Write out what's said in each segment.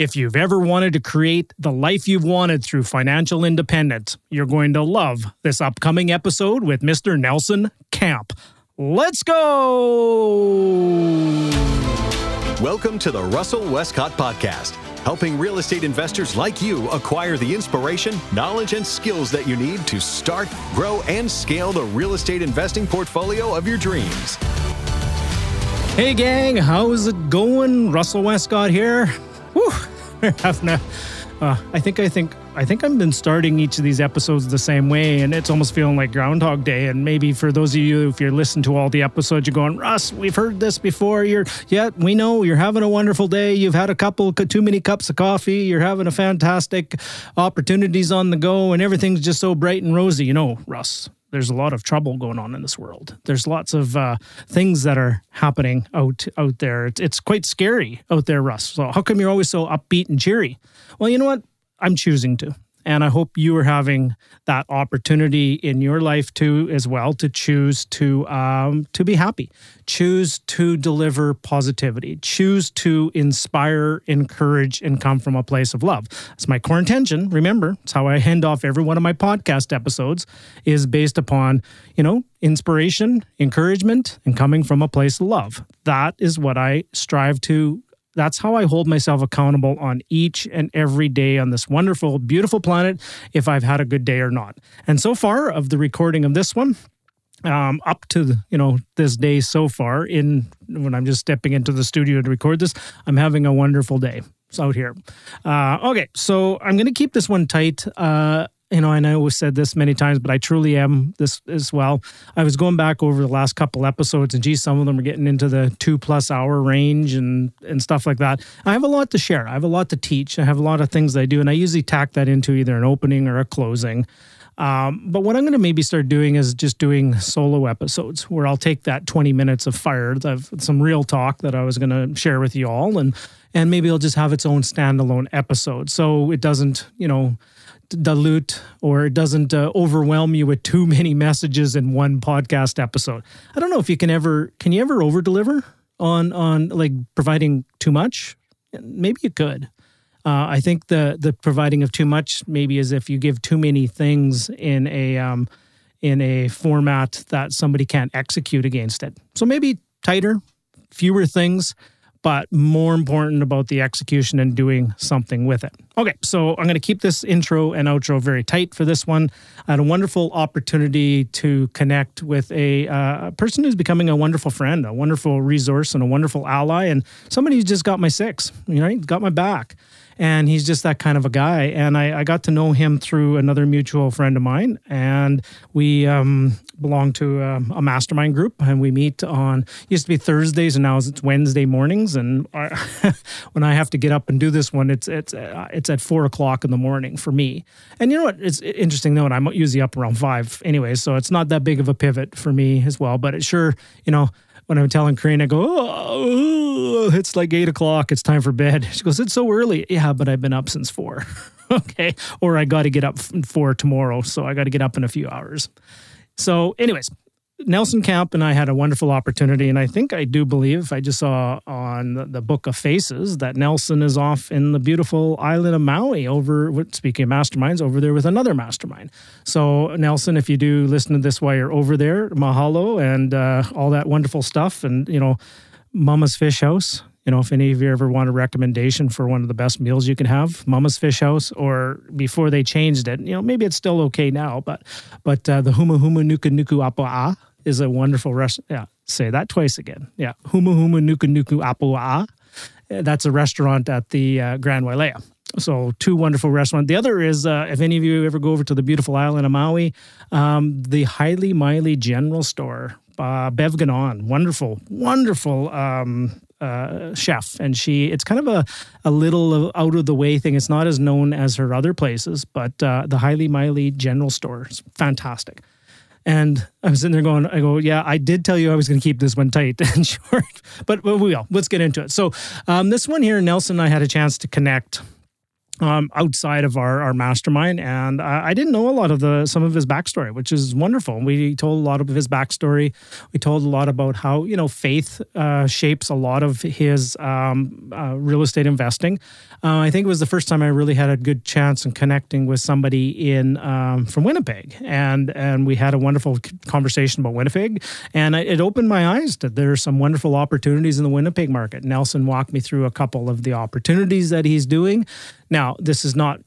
If you've ever wanted to create the life you've wanted through financial independence, you're going to love this upcoming episode with Mr. Nelson Camp. Let's go! Welcome to the Russell Westcott Podcast, helping real estate investors like you acquire the inspiration, knowledge, and skills that you need to start, grow, and scale the real estate investing portfolio of your dreams. Hey, gang, how's it going? Russell Westcott here. Whew. Uh, I think I think I think I've been starting each of these episodes the same way, and it's almost feeling like Groundhog Day. And maybe for those of you, if you're listening to all the episodes, you're going, Russ, we've heard this before. You're, yeah, we know you're having a wonderful day. You've had a couple too many cups of coffee. You're having a fantastic opportunities on the go, and everything's just so bright and rosy. You know, Russ, there's a lot of trouble going on in this world. There's lots of uh, things that are happening out out there. It's, it's quite scary out there, Russ. So how come you're always so upbeat and cheery? Well, you know what? I'm choosing to. And I hope you are having that opportunity in your life too, as well, to choose to um, to be happy, choose to deliver positivity, choose to inspire, encourage, and come from a place of love. That's my core intention. Remember, it's how I hand off every one of my podcast episodes is based upon you know inspiration, encouragement, and coming from a place of love. That is what I strive to that's how I hold myself accountable on each and every day on this wonderful, beautiful planet, if I've had a good day or not. And so far, of the recording of this one, um, up to you know this day so far, in when I'm just stepping into the studio to record this, I'm having a wonderful day. It's out here. Uh, okay, so I'm to keep this one tight. Uh, you know, and I always said this many times, but I truly am this as well. I was going back over the last couple episodes, and geez, some of them are getting into the two plus hour range and and stuff like that. I have a lot to share. I have a lot to teach. I have a lot of things I do, and I usually tack that into either an opening or a closing. Um, but what I'm going to maybe start doing is just doing solo episodes where I'll take that 20 minutes of fire, of some real talk that I was going to share with you all, and and maybe I'll just have its own standalone episode, so it doesn't, you know dilute or it doesn't uh, overwhelm you with too many messages in one podcast episode. I don't know if you can ever can you ever over deliver on on like providing too much? Maybe you could. Uh, I think the the providing of too much maybe is if you give too many things in a um, in a format that somebody can't execute against it. So maybe tighter, fewer things, but more important about the execution and doing something with it. Okay, so I'm going to keep this intro and outro very tight for this one. I had a wonderful opportunity to connect with a uh, person who's becoming a wonderful friend, a wonderful resource, and a wonderful ally, and somebody who's just got my six, you know, got my back and he's just that kind of a guy. And I, I got to know him through another mutual friend of mine, and we um, belong to a, um, a, mastermind group, and we meet on used to be Thursdays, and now it's Wednesday mornings. And I, when I have to get up and do this one, it's it's uh, it's at four o'clock in the morning for me. And you know what? It's interesting though, and I'm usually up around five anyway, so it's not that big of a pivot for me as well. But it sure, you know when I'm telling Karina, I go, oh, it's like eight o'clock. It's time for bed. She goes, it's so early. Yeah, but I've been up since four. okay. Or I got to get up for tomorrow. So I got to get up in a few hours. So, anyways, Nelson Camp and I had a wonderful opportunity, and I think I do believe I just saw on the, Book of Faces that Nelson is off in the beautiful island of Maui. Over speaking of masterminds, over there with another mastermind. So Nelson, if you do listen to this while you're over there, mahalo and uh, all that wonderful stuff, and you know, Mama's Fish House. You know, if any of you ever want a recommendation for one of the best meals you can have, Mama's Fish House, or before they changed it, you know, maybe it's still okay now, but but uh, the Humuhumunukunukuapua'a is a wonderful restaurant. Yeah, say that twice again. Yeah, Humuhumunukunukuapua'a. That's a restaurant at the uh, Grand Wailea. So two wonderful restaurants. The other is, uh, if any of you ever go over to the beautiful island of Maui, um, the Hali'imaile General Store. Uh, Bev Gannon, wonderful, wonderful um, uh, chef, and she it's kind of a a little out of the way thing. It's not as known as her other places, but uh, the Hali'imaile General Store is fantastic. And I'm sitting there going, I go, yeah, I did tell you I was going to keep this one tight and short, but, but we will. Let's get into it. So um, this one here, Nelson and I had a chance to connect um, outside of our, our mastermind, and I, I, didn't know a lot of the some of his backstory, which is wonderful. We told a lot of his backstory. We told a lot about how you know faith uh, shapes a lot of his um, uh, real estate investing. Uh, I think it was the first time I really had a good chance in connecting with somebody in um, from Winnipeg, and and we had a wonderful conversation about Winnipeg, and it opened my eyes that there are some wonderful opportunities in the Winnipeg market. Nelson walked me through a couple of the opportunities that he's doing. Now, this is not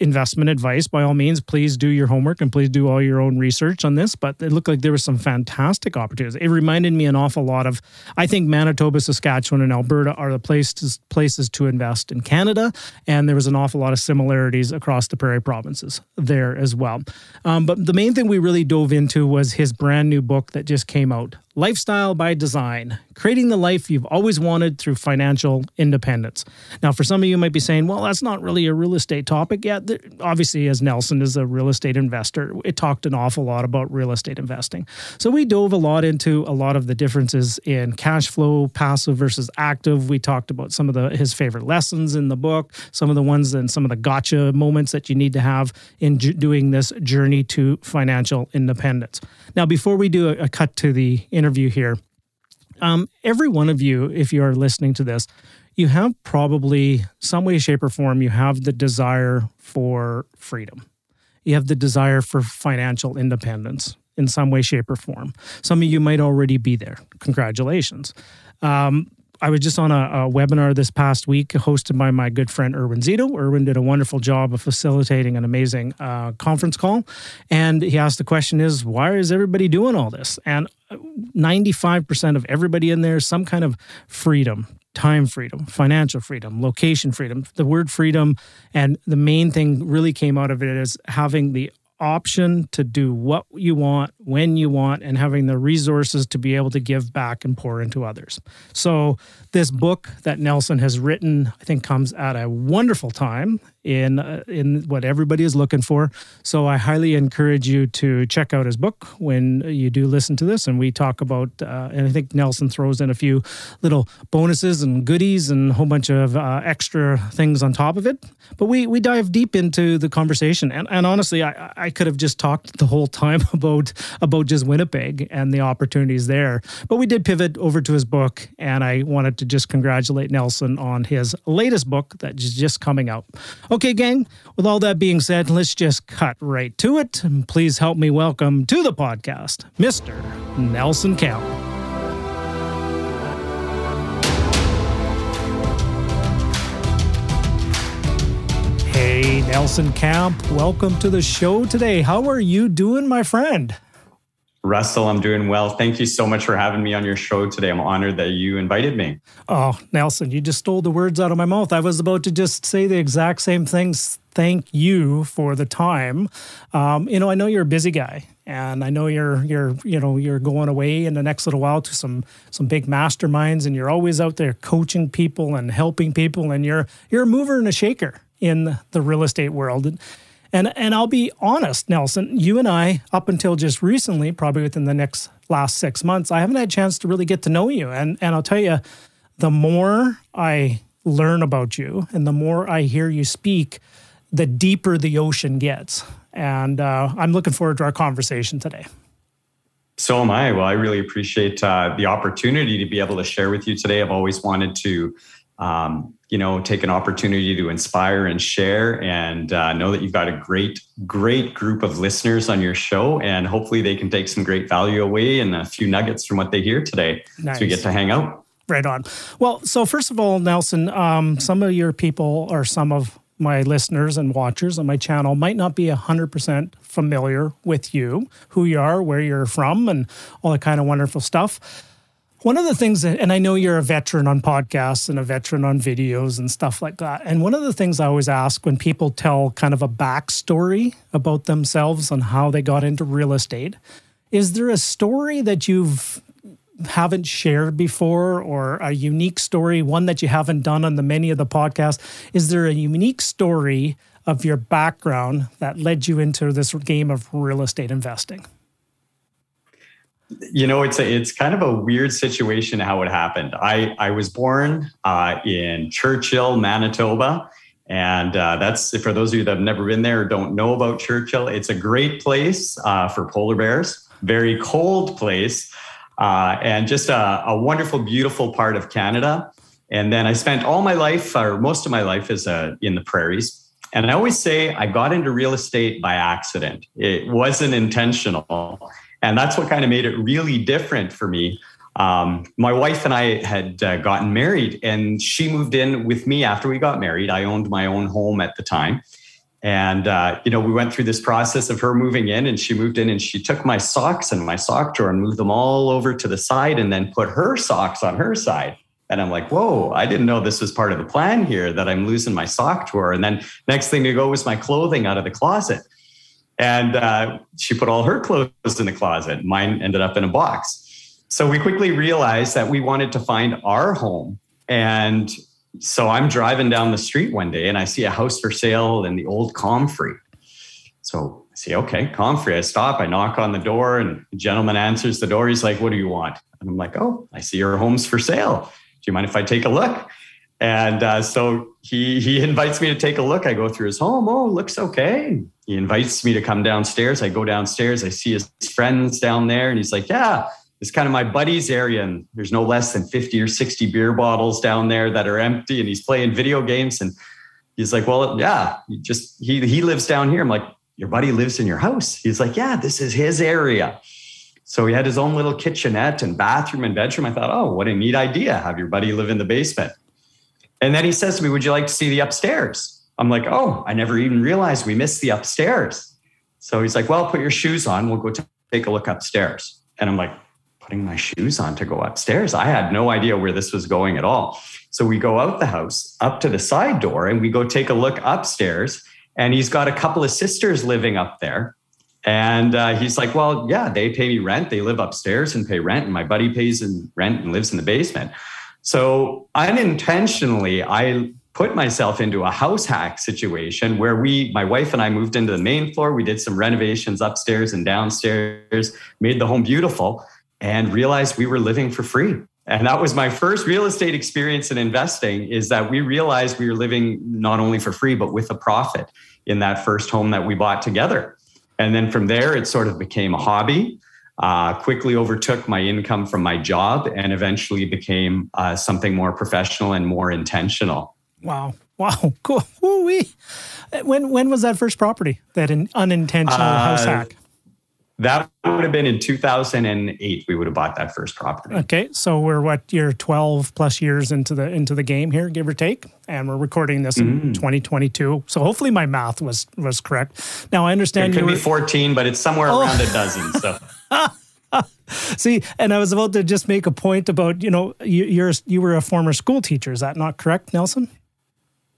investment advice. By all means please do your homework and please do all your own research on this but it looked like there was some fantastic opportunities. It reminded me an awful lot of i think manitoba saskatchewan and alberta are the places places to invest in canada and there was an awful lot of similarities across the prairie provinces there as well. Um, but the main thing we really dove into was his brand new book that just came out Lifestyle by Design, creating the life you've always wanted through financial independence. Now, for some of you might be saying, well, that's not really a real estate topic yet. Obviously, as Nelson is a real estate investor, it talked an awful lot about real estate investing. So we dove a lot into a lot of the differences in cash flow, passive versus active. We talked about some of the his favorite lessons in the book, some of the ones and some of the gotcha moments that you need to have in doing this journey to financial independence. Now, before we do a, a cut to the interview here, um, every one of you, if you are listening to this, you have probably some way, shape, or form, you have the desire for freedom. You have the desire for financial independence in some way, shape, or form. Some of you might already be there. Congratulations. Um, I was just on a, a, webinar this past week hosted by my good friend Erwin Szeto. Erwin did a wonderful job of facilitating an amazing uh, conference call. And he asked the question is, why is everybody doing all this? And 95% of everybody in there is some kind of freedom, time freedom, financial freedom, location freedom. The word freedom and the main thing really came out of it is having the option to do what you want when you want and having the resources to be able to give back and pour into others. So, this book that Nelson has written, I think, comes at a wonderful time in uh, in what everybody is looking for. So I highly encourage you to check out his book when you do listen to this. And we talk about, uh, and I think Nelson throws in a few little bonuses and goodies and a whole bunch of uh, extra things on top of it. But we we dive deep into the conversation. And, and honestly, I, I could have just talked the whole time about about just Winnipeg and the opportunities there. But we did pivot over to his book, and I wanted to just congratulate Nelson on his latest book that is just coming out. Okay, gang, with all that being said, let's just cut right to it. And please help me welcome to the podcast, Mr. Nelson Camp. Hey, Nelson Camp, welcome to the show today. How are you doing, my friend? Russell, I'm doing well. Thank you so much for having me on your show today. I'm honored that you invited me. Oh, Nelson, you just stole the words out of my mouth. I was about to just say the exact same things. Thank you for the time. Um, you know, I know you're a busy guy, and I know you're you're you know you're going away in the next little while to some some big masterminds, and you're always out there coaching people and helping people, and you're you're a mover and a shaker in the real estate world. And and I'll be honest, Nelson, you and I, up until just recently, probably within the next last six months, I haven't had a chance to really get to know you. And and I'll tell you, the more I learn about you and the more I hear you speak, the deeper the ocean gets. And uh, I'm looking forward to our conversation today. So am I. Well, I really appreciate uh, the opportunity to be able to share with you today. I've always wanted to um, you know, take an opportunity to inspire and share and uh, know that you've got a great, great group of listeners on your show. And hopefully they can take some great value away and a few nuggets from what they hear today. Nice. So we get to hang out. Right on. Well, so first of all, Nelson, um, some of your people or some of my listeners and watchers on my channel might not be 100% familiar with you, who you are, where you're from, and all that kind of wonderful stuff. One of the things that, and I know you're a veteran on podcasts and a veteran on videos and stuff like that. And one of the things I always ask when people tell kind of a backstory about themselves on how they got into real estate, is there a story that you've haven't shared before or a unique story, one that you haven't done on the many of the podcasts? Is there a unique story of your background that led you into this game of real estate investing? You know it's a, it's kind of a weird situation how it happened i i was born uh, in churchill manitoba And uh, that's for those of you that have never been there or don't know about Churchill. It's a great place uh, for polar bears. Very cold place, uh, and just a, a, wonderful, beautiful part of Canada. And then I spent all my life, or most of my life, is in the prairies. And I always say I got into real estate by accident. It wasn't intentional, and that's what kind of made it really different for me um, my wife and I had uh, gotten married, and she moved in with me after we got married. I owned my own home at the time. And, uh, you know, we went through this process of her moving in, and she moved in and she took my socks and my sock drawer and moved them all over to the side and then put her socks on her side. And I'm like, whoa, I didn't know this was part of the plan here that I'm losing my sock drawer. And then next thing to go was my clothing out of the closet. And uh, she put all her clothes in the closet. Mine ended up in a box. So we quickly realized that we wanted to find our home. And so I'm driving down the street one day and I see a house for sale in the old Comfrey. So I say, okay, Comfrey. I stop, I knock on the door, and the gentleman answers the door. He's like, What do you want? And I'm like, Oh, I see your home's for sale. Do you mind if I take a look? And uh, so he he invites me to take a look. I go through his home. Oh, looks okay. He invites me to come downstairs. I go downstairs. I see his friends down there, and he's like, "Yeah, it's kind of my buddy's area and there's no less than 50 or 60 beer bottles down there that are empty and he's playing video games and he's like well yeah just he he lives down here. I'm like your buddy lives in your house? He's like yeah this is his area. So he had his own little kitchenette and bathroom and bedroom. I thought oh what a neat idea have your buddy live in the basement. And then he says to me would you like to see the upstairs i'm like oh i never even realized we missed the upstairs so he's like well put your shoes on we'll go take a look upstairs and i'm like putting my shoes on to go upstairs. I had no idea where this was going at all. So we go out the house up to the side door and we go take a look upstairs. And he's got a couple of sisters living up there. And uh, he's like, Well, yeah, they pay me rent. They live upstairs and pay rent. And my buddy pays in rent and lives in the basement. So unintentionally, I put myself into a house hack situation where we, my wife and I moved into the main floor. We did some renovations upstairs and downstairs, made the home beautiful and realized we were living for free. And that was my first real estate experience in investing is that we realized we were living not only for free, but with a profit in that first home that we bought together. And then from there, it sort of became a hobby, uh, quickly overtook my income from my job, and eventually became uh, something more professional and more intentional. Wow. Wow. Cool. Woo-wee. When, when was that first property, that an unintentional uh, house hack? That would have been in 2008. We would have bought that first property. Okay, so we're what you're 12 plus years into the into the game here, give or take, and we're recording this in mm. 2022. So hopefully my math was was correct. Now I understand it could were, be 14, but it's somewhere oh. around a dozen. So. See, and I was about to just make a point about you know you, you're you were a former school teacher. Is that not correct, Nelson?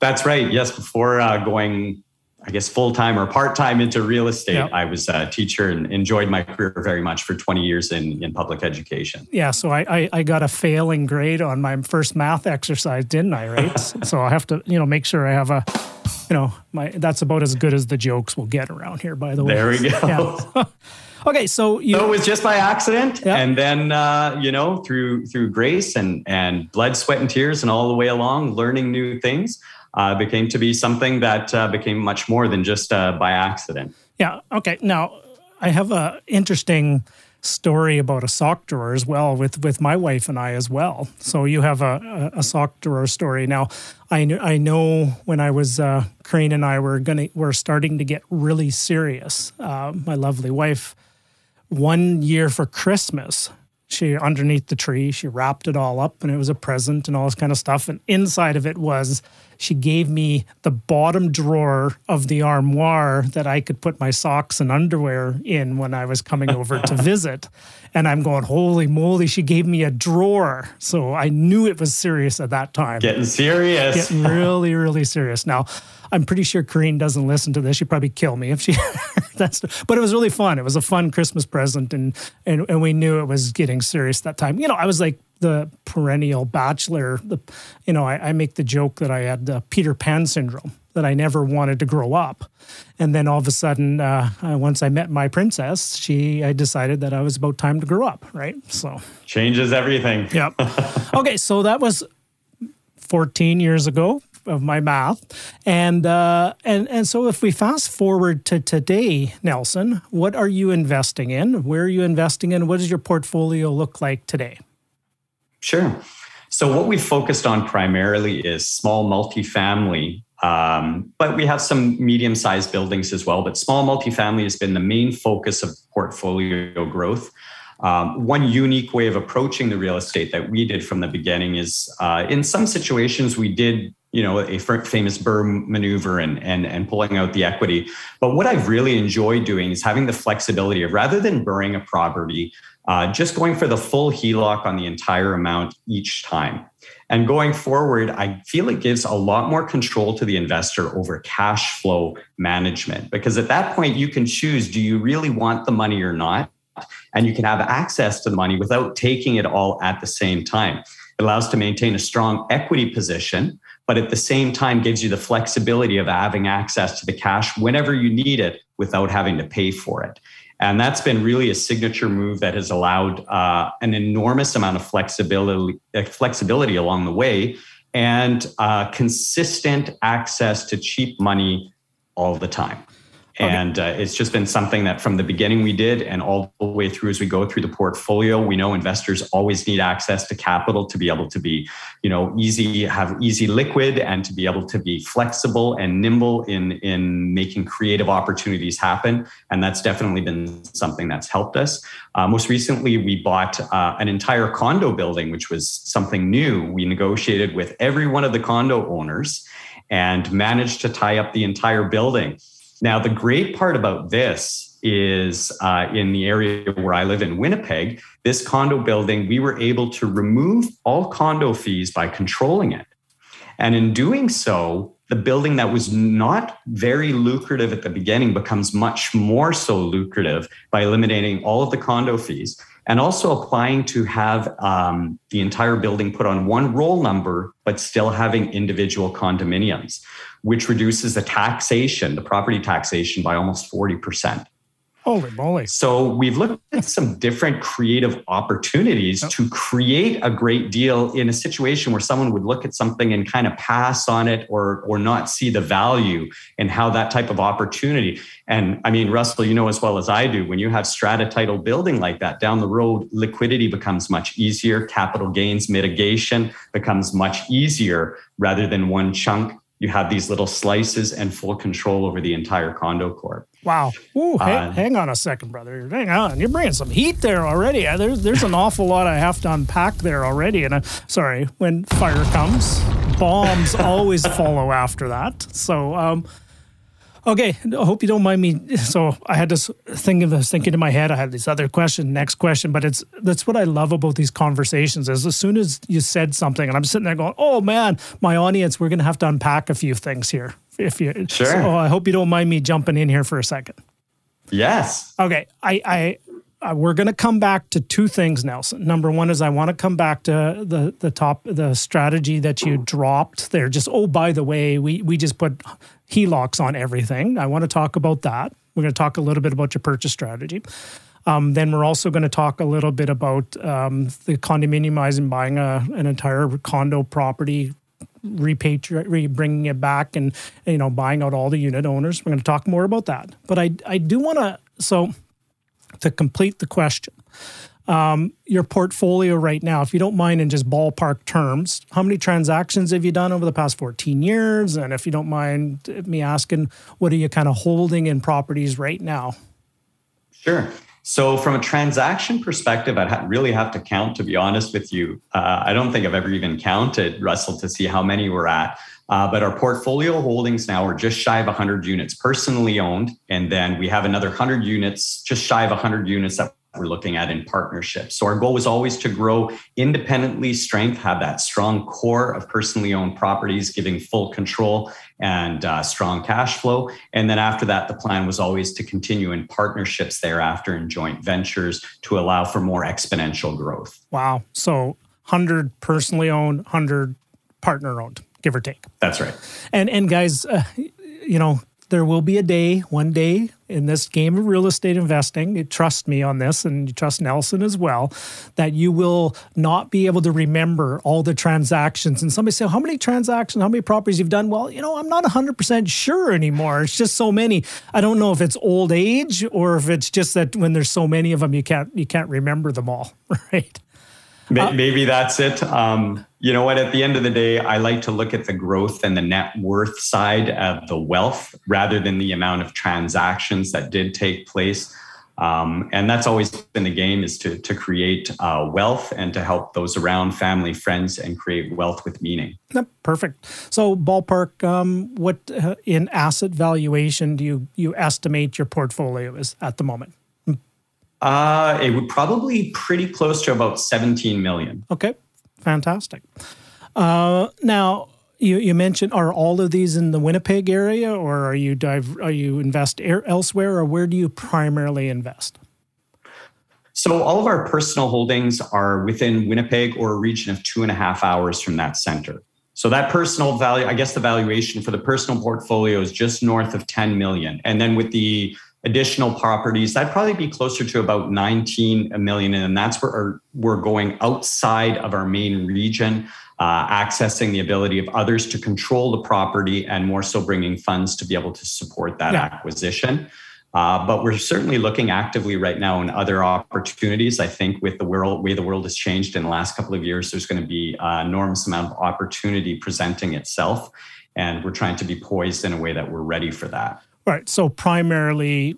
That's right. Yes, before uh, going I guess full time or part time into real estate. Yep. I was a teacher and enjoyed my career very much for 20 years in, in public education. Yeah, so I, I, I got a failing grade on my first math exercise, didn't I? Right. so I have to you know make sure I have a you know my that's about as good as the jokes will get around here. By the way. There we go. Yeah. okay, so you. So it was just by accident, yep. and then uh, you know through through grace and and blood, sweat, and tears, and all the way along, learning new things uh, became to be something that uh, became much more than just uh, by accident. Yeah. Okay. Now, I have a interesting story about a sock drawer as well with with my wife and I as well. So you have a, a, a sock drawer story. Now, I kn- I know when I was uh, Corrine and I were gonna were starting to get really serious. Uh, my lovely wife, one year for Christmas, she underneath the tree she wrapped it all up and it was a present and all this kind of stuff and inside of it was she gave me the bottom drawer of the armoire that I could put my socks and underwear in when I was coming over to visit. And I'm going, holy moly, she gave me a drawer. So I knew it was serious at that time. Getting serious. Getting really, really serious. Now, I'm pretty sure Corrine doesn't listen to this. She'd probably kill me if she. that's. But it was really fun. It was a fun Christmas present, and and and we knew it was getting serious that time. You know, I was like the perennial bachelor. The, you know, I, I make the joke that I had the Peter Pan syndrome that I never wanted to grow up. And then all of a sudden, uh, uh, once I met my princess, she I decided that I was about time to grow up, right? So changes everything. Yep. okay, so that was 14 years ago. of my math. And uh, and and so if we fast forward to today, Nelson, what are you investing in? Where are you investing in? What does your portfolio look like today? Sure. So what we focused on primarily is small multifamily um, but we have some medium sized buildings as well. But small multifamily has been the main focus of portfolio growth. Um, one unique way of approaching the real estate that we did from the beginning is uh, in some situations we did you know a famous BRRRR maneuver and, and and pulling out the equity but what i've really enjoyed doing is having the flexibility of rather than BRRRRing a property uh, just going for the full HELOC on the entire amount each time. And going forward, I feel it gives a lot more control to the investor over cash flow management because at that point you can choose do you really want the money or not? And you can have access to the money without taking it all at the same time. It allows to maintain a strong equity position, but at the same time gives you the flexibility of having access to the cash whenever you need it without having to pay for it. And that's been really a signature move that has allowed uh, an enormous amount of flexibility, uh, flexibility along the way and uh, consistent access to cheap money all the time. Okay. And uh, it's just been something that from the beginning we did, and all the way through as we go through the portfolio, we know investors always need access to capital to be able to be, you know, easy, have easy liquid, and to be able to be flexible and nimble in in making creative opportunities happen. And that's definitely been something that's helped us. Uh, most recently, we bought uh, an entire condo building, which was something new. We negotiated with every one of the condo owners and managed to tie up the entire building now, the great part about this is uh, in the area where I live in Winnipeg, this condo building, we were able to remove all condo fees by controlling it. And in doing so, the building that was not very lucrative at the beginning becomes much more so lucrative by eliminating all of the condo fees and also applying to have um, the entire building put on one roll number, but still having individual condominiums which reduces the taxation, the property taxation by almost 40%. Holy moly. So we've looked at some different creative opportunities oh. to create a great deal in a situation where someone would look at something and kind of pass on it or or not see the value and how that type of opportunity. And I mean, Russell, you know as well as I do, when you have strata title building like that down the road, liquidity becomes much easier, capital gains mitigation becomes much easier rather than one chunk you have these little slices and full control over the entire condo corp. Wow. Ooh, uh, hang on a second, brother. Hang on. You're bringing some heat there already. Uh, there's, there's an awful lot I have to unpack there already. And I'm sorry, when fire comes, bombs always follow after that. So, um, Okay, I hope you don't mind me. So I had this thing of this thinking in my head. I had this other question, next question, but it's that's what I love about these conversations. Is as soon as you said something, and I'm sitting there going, "Oh man, my audience, we're going to have to unpack a few things here." If you sure, so I hope you don't mind me jumping in here for a second. Yes. Okay, I I uh, we're going to come back to two things, Nelson. Number one is I want to come back to the the top the strategy that you dropped there. Just oh, by the way, we we just put HELOCs on everything. I want to talk about that. We're going to talk a little bit about your purchase strategy. Um, then we're also going to talk a little bit about um, the condominiumizing, buying a, an entire condo property, repatriate, bringing it back, and you know buying out all the unit owners. We're going to talk more about that. But I I do want to so to complete the question. Um, your portfolio right now, if you don't mind in just ballpark terms, how many transactions have you done over the past 14 years? And if you don't mind me asking, what are you kind of holding in properties right now? Sure. So, from a transaction perspective, I'd really have to count, to be honest with you. Uh, I don't think I've ever even counted, Russell, to see how many we're at. Uh, but our portfolio holdings now are just shy of 100 units personally owned. And then we have another 100 units, just shy of 100 units that we're looking at in partnership. So our goal was always to grow independently, strength, have that strong core of personally owned properties, giving full control and uh, strong cash flow. And then after that, the plan was always to continue in partnerships thereafter in joint ventures to allow for more exponential growth. Wow. So 100 personally owned, 100 partner owned give or take. That's right. And and guys, uh, you know, there will be a day, one day in this game of real estate investing, you trust me on this and you trust Nelson as well, that you will not be able to remember all the transactions. And somebody say, How many transactions, how many properties you've done? Well, you know, I'm not 100% sure anymore. It's just so many. I don't know if it's old age or if it's just that when there's so many of them, you can't you can't remember them all, right? Uh, maybe that's it. Um, you know what? At the end of the day, I like to look at the growth and the net worth side of the wealth rather than the amount of transactions that did take place. Um, and that's always been the game is to, to create uh, wealth and to help those around family friends and create wealth with meaning Yep, perfect so ballpark um, what uh, in asset valuation do you you estimate your portfolio is at the moment uh, it would probably pretty close to about 17 million. Okay, fantastic. Uh, now, you, you mentioned are all of these in the Winnipeg area, or are you dive, are you invest elsewhere, or where do you primarily invest? So all of our personal holdings are within Winnipeg or a region of two and a half hours from that center. So that personal value, I guess the valuation for the personal portfolio is just north of 10 million. And then with the additional properties, that'd probably be closer to about 19 million. And that's where we're going outside of our main region, uh, accessing the ability of others to control the property and more so bringing funds to be able to support that yeah. acquisition. Uh, but we're certainly looking actively right now in other opportunities. I think with the world way the world has changed in the last couple of years, there's going to be an enormous amount of opportunity presenting itself, and we're trying to be poised in a way that we're ready for that. Right. So primarily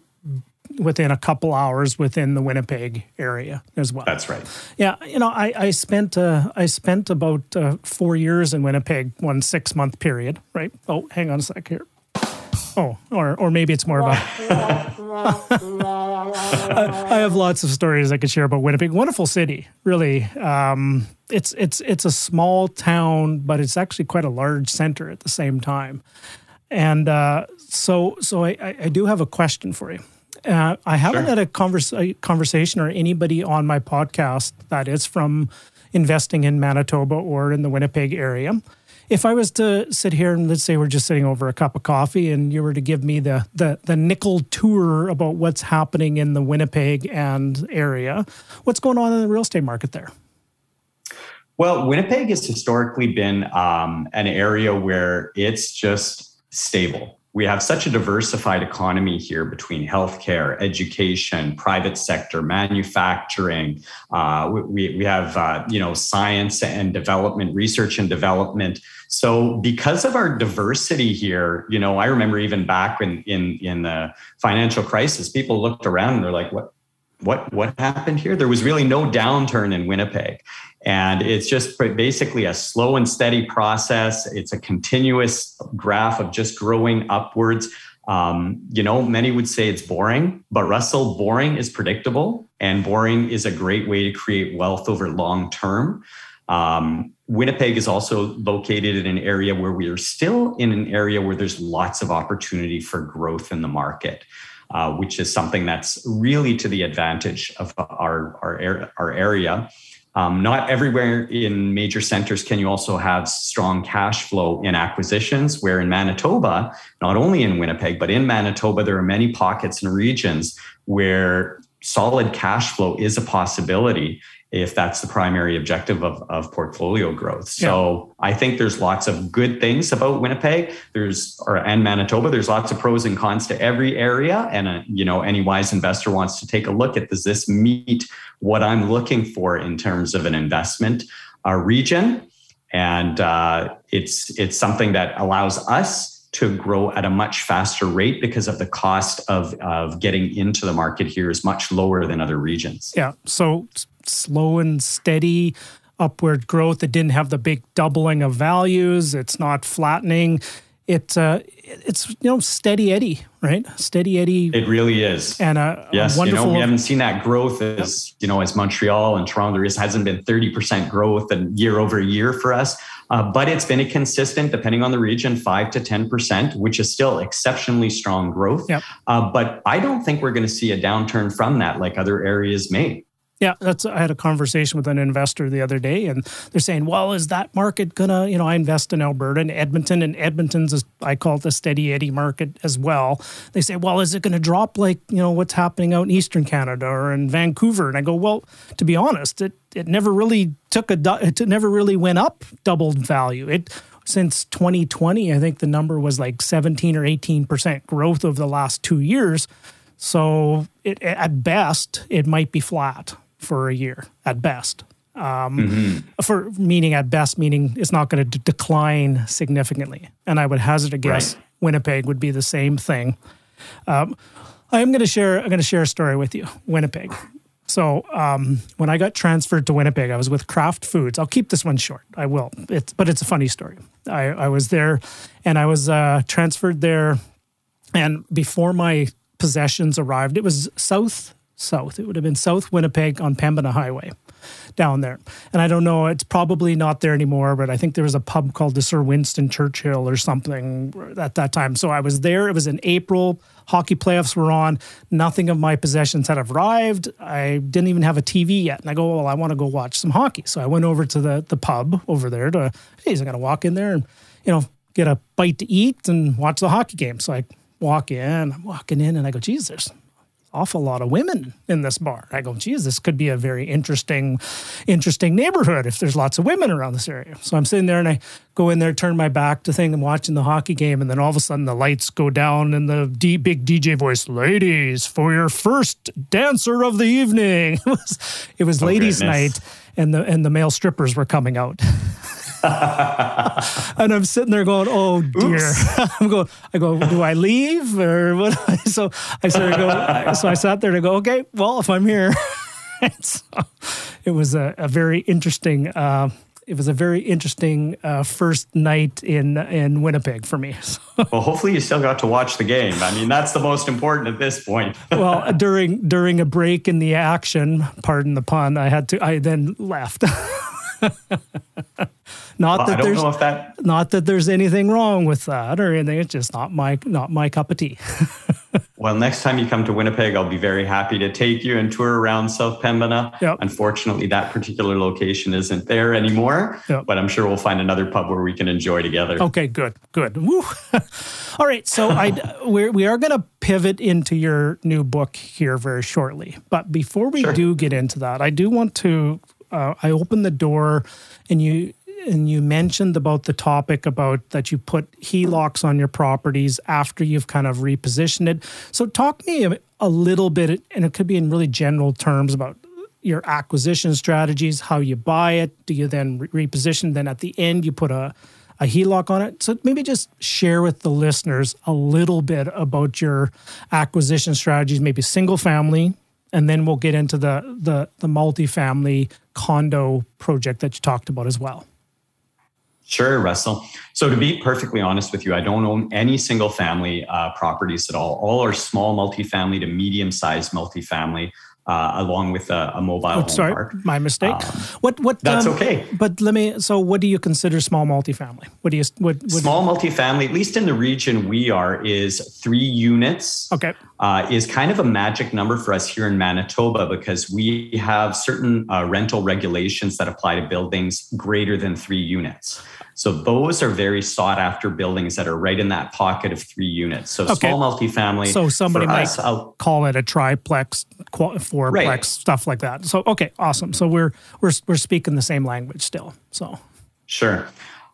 within a couple hours within the Winnipeg area as well. That's right. Yeah, you know, I, I spent uh, I spent about uh, four years in Winnipeg, one six month period. Right. Oh, hang on a sec here. Oh, or or maybe it's more of a. I have lots of stories I could share about Winnipeg. Wonderful city, really. Um, it's it's it's a small town, but it's actually quite a large center at the same time. And uh, so, so I, I, do have a question for you. Uh, I haven't sure. had a, converse, a conversation or anybody on my podcast that is from investing in Manitoba or in the Winnipeg area. If I was to sit here and let's say we're just sitting over a cup of coffee and you were to give me the the, the nickel tour about what's happening in the Winnipeg and area, what's going on in the real estate market there? Well, Winnipeg has historically been um, an area where it's just stable. We have such a diversified economy here between healthcare, education, private sector, manufacturing. Uh, we, we have uh, you know science and development, research and development. So because of our diversity here, you know, I remember even back in in in the financial crisis, people looked around and they're like, "What what what happened here there was really no downturn in winnipeg and it's just basically a slow and steady process. It's a continuous graph of just growing upwards. Um, you know many would say it's boring but russell boring is predictable and boring is a great way to create wealth over long term. Um, winnipeg is also located in an area where we are still in an area where there's lots of opportunity for growth in the market uh, which is something that's really to the advantage of our, our, our area. Um, not everywhere in major centers can you also have strong cash flow in acquisitions, where in Manitoba, not only in Winnipeg, but in Manitoba, there are many pockets and regions where solid cash flow is a possibility if that's the primary objective of, of portfolio growth. So yeah. I think there's lots of good things about Winnipeg. There's or and Manitoba. There's lots of pros and cons to every area. And uh, you know, any wise investor wants to take a look at does this meet what I'm looking for in terms of an investment uh, region? And uh, it's it's something that allows us to grow at a much faster rate because of the cost of, of getting into the market here is much lower than other regions. Yeah. So slow and steady upward growth. It didn't have the big doubling of values. It's not flattening. It uh, it's you know steady Eddie, right? Steady Eddie. It really is. And a, yes, a wonderful. You know, we haven't seen that growth as you know as Montreal and Toronto. There is hasn't been thirty percent growth and year over year for us. Uh, but it's been a consistent, depending on the region, five to 10%, which is still exceptionally strong growth. Yep. Uh, but I don't think we're going to see a downturn from that like other areas may. Yeah, that's. I had a conversation with an investor the other day, and they're saying, "Well, is that market gonna?" You know, I invest in Alberta and Edmonton, and Edmonton's a, I call it the steady Eddie market as well. They say, "Well, is it going to drop like you know what's happening out in Eastern Canada or in Vancouver?" And I go, "Well, to be honest, it it never really took a it never really went up doubled value. It since 2020, I think the number was like 17 or 18 percent growth over the last two years." So it, at best, it might be flat for a year at best. Um, mm-hmm. For meaning at best, meaning it's not going to d- decline significantly. And I would hazard a guess right. Winnipeg would be the same thing. Um, I am going to share. I'm going to share a story with you. Winnipeg. So um, when I got transferred to Winnipeg, I was with Kraft Foods. I'll keep this one short. I will. It's but it's a funny story. I, I was there, and I was uh, transferred there, and before my possessions arrived, it was south south. It would have been South Winnipeg on Pembina Highway down there. And I don't know, it's probably not there anymore, but I think there was a pub called the Sir Winston Churchill or something at that time. So I was there. It was in April. Hockey playoffs were on. Nothing of my possessions had arrived. I didn't even have a TV yet. And I go, well, I want to go watch some hockey. So I went over to the, the pub over there to, hey, I got to walk in there and, you know, get a bite to eat and watch the hockey game. So I walk in, I'm walking in and I go, Jesus, there's awful lot of women in this bar. I go, geez, this could be a very interesting, interesting neighborhood if there's lots of women around this area. So I'm sitting there and I go in there, turn my back to thing, and watching the hockey game, and then all of a sudden the lights go down and the D- big DJ voice, "Ladies, for your first dancer of the evening." it was, it was oh, ladies' goodness. night, and the and the male strippers were coming out. and I'm sitting there going, "Oh dear." I'm going. I go, "Do I leave or what?" so I started go. So I sat there to go, "Okay, well, if I'm here." so it was a, a very interesting. Uh, it was a very interesting uh, first night in in Winnipeg for me. well, hopefully you still got to watch the game. I mean, that's the most important at this point. well, during during a break in the action, pardon the pun, I had to. I then left. Not well, that there's that... not that there's anything wrong with that or anything. It's just not my not my cup of tea. well, next time you come to Winnipeg, I'll be very happy to take you and tour around South Pembina. Yep. Unfortunately, that particular location isn't there anymore, yep. but I'm sure we'll find another pub where we can enjoy together. Okay, good, good. Woo. All right, so I we're, we are going to pivot into your new book here very shortly, but before we sure. do get into that, I do want to uh, I opened the door and you and you mentioned about the topic about that you put HELOCs on your properties after you've kind of repositioned it. So talk me a, a little bit, and it could be in really general terms about your acquisition strategies, how you buy it. Do you then re- reposition? Then at the end, you put a a HELOC on it. So maybe just share with the listeners a little bit about your acquisition strategies, maybe single family, and then we'll get into the the the multifamily condo project that you talked about as well. Sure, Russell. So to be perfectly honest with you, I don't own any single family uh, properties at all. All are small multifamily to medium sized multifamily uh, along with a, a mobile oh, sorry, park. My mistake. Um, what? What? That's um, okay. But let me. So, what do you consider small multifamily? What do you? What? what small multifamily, at least in the region we are, is three units. Okay. Uh, is kind of a magic number for us here in Manitoba because we have certain uh, rental regulations that apply to buildings greater than three units. So those are very sought after buildings that are right in that pocket of three units. So okay. small multifamily. So somebody might us, call it a triplex, fourplex, right. stuff like that. So okay, awesome. So we're we're we're speaking the same language still. So sure.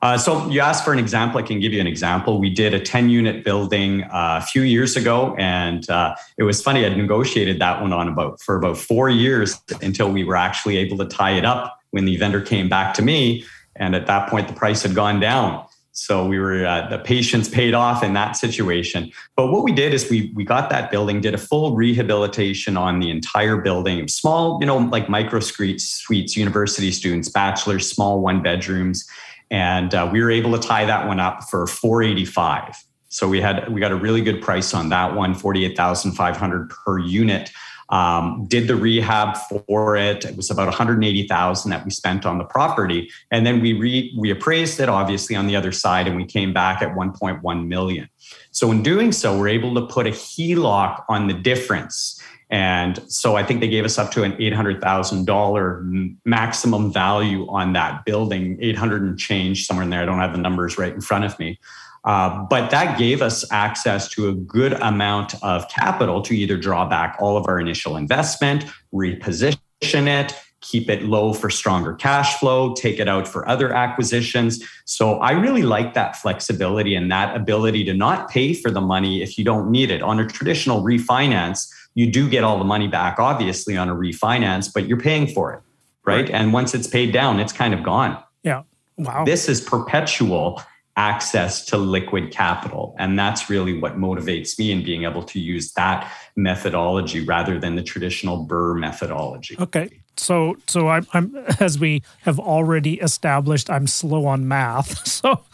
Uh, so you asked for an example. I can give you an example. We did a 10 unit building uh, a few years ago, and uh, it was funny. I'd negotiated that one on about for about four years until we were actually able to tie it up when the vendor came back to me and at that point, the price had gone down. So we were uh, the patience paid off in that situation. But what we did is we we got that building, did a full rehabilitation on the entire building, small, you know, like micro suites, university students, bachelors, small one bedrooms, and uh, we were able to tie that one up for 485. So we had we got a really good price on that one, 48,500 per unit. Um, did the rehab for it. It was about 180,000 that we spent on the property, and then we re- we appraised it obviously on the other side, and we came back at 1.1 million. So in doing so, we're able to put a HELOC on the difference. And so I think they gave us up to an $800,000 maximum value on that building, 800 and change somewhere in there. I don't have the numbers right in front of me. Uh, but that gave us access to a good amount of capital to either draw back all of our initial investment, reposition it, keep it low for stronger cash flow, take it out for other acquisitions. So I really like that flexibility and that ability to not pay for the money if you don't need it. On a traditional refinance, you do get all the money back, obviously, on a refinance, but you're paying for it, right? right. And once it's paid down, it's kind of gone. Yeah. Wow. This is perpetual access to liquid capital. And that's really what motivates me in being able to use that methodology rather than the traditional BRRRR methodology. Okay. So, so I'm, I'm as we have already established, I'm slow on math. So,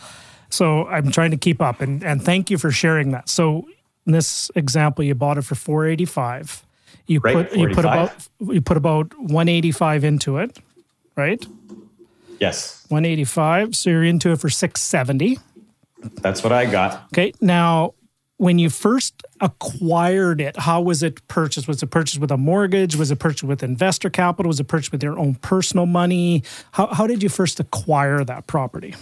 so I'm trying to keep up. And and thank you for sharing that. So, in this example, you bought it for 485. You right, put you put about you put about 185 into it, right? Yes. 185. So you're into it for 670. That's what I got. Okay. Now, when you first acquired it, how was it purchased? Was it purchased with a mortgage? Was it purchased with investor capital? Was it purchased with your own personal money? How, how did you first acquire that property?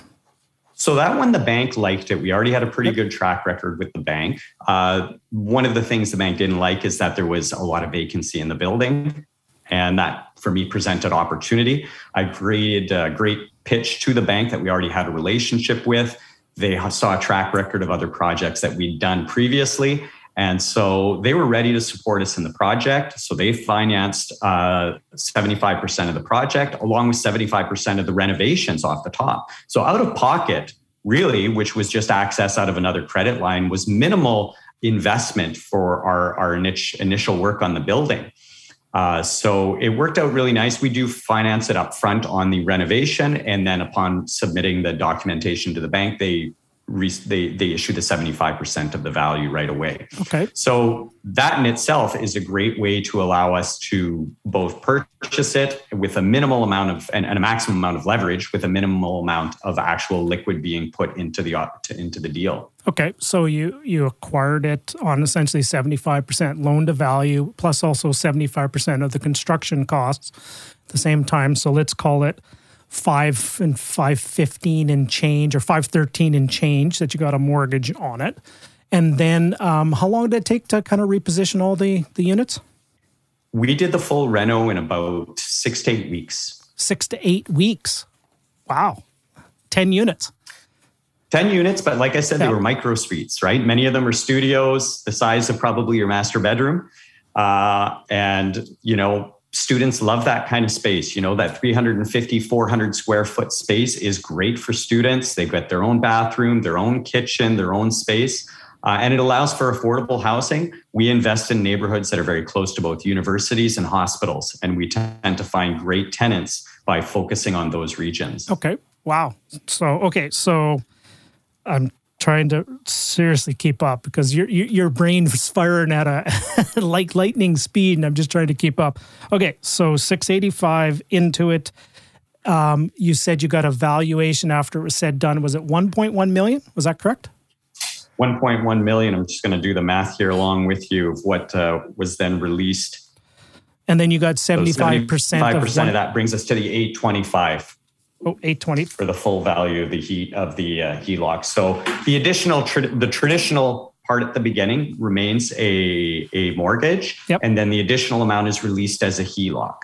So that one, the bank liked it. We already had a pretty good track record with the bank. Uh, one of the things the bank didn't like is that there was a lot of vacancy in the building. And that for me presented opportunity. I created a great pitch to the bank that we already had a relationship with. They saw a track record of other projects that we'd done previously. And so they were ready to support us in the project. So they financed uh, 75% of the project, along with 75% of the renovations off the top. So out of pocket, really, which was just access out of another credit line, was minimal investment for our, our initial work on the building. Uh, so it worked out really nice. We do finance it up front on the renovation, and then upon submitting the documentation to the bank, they they they issue the 75% of the value right away. Okay. So that in itself is a great way to allow us to both purchase it with a minimal amount of and, and a maximum amount of leverage with a minimal amount of actual liquid being put into the into the deal. Okay, so you you acquired it on essentially 75% loan to value plus also 75% of the construction costs at the same time. So let's call it five and five fifteen and change or five thirteen and change that you got a mortgage on it. And then um, how long did it take to kind of reposition all the the units? We did the full reno in about six to eight weeks. Six to eight weeks. Wow. 10 units. 10 units, but like I said, they were micro suites, right? Many of them are studios, the size of probably your master bedroom. Uh, and, you know, students love that kind of space. You know, that 350, 400 square foot space is great for students. They've got their own bathroom, their own kitchen, their own space. Uh, and it allows for affordable housing. We invest in neighborhoods that are very close to both universities and hospitals, and we tend to find great tenants by focusing on those regions. Okay. Wow. So, okay. So I'm trying to seriously keep up because your your brain is firing at a like lightning speed, and I'm just trying to keep up. Okay, so 685 into it. Um, you said you got a valuation after it was said done. Was it 1.1 million? Was that correct? 1.1 million. I'm just going to do the math here along with you of what uh, was then released. And then you got 75%, so 75% of, one, of that brings us to the 825. Oh, 820 for the full value of the heat of the uh, HELOC. So the additional, tra- the traditional part at the beginning remains a, a mortgage, yep. and then the additional amount is released as a HELOC.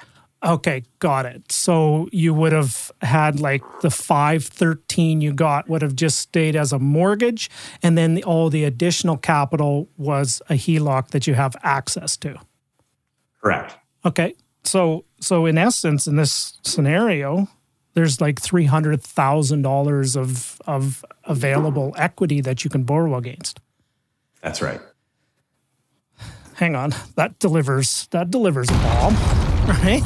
Okay, got it. So you would have had like the 513 you got would have just stayed as a mortgage and then the, all the additional capital was a HELOC that you have access to. Correct. Okay. So so in essence in this scenario, there's like three hundred thousand dollars of of available equity that you can borrow against. That's right. Hang on, that delivers that delivers a bomb, right?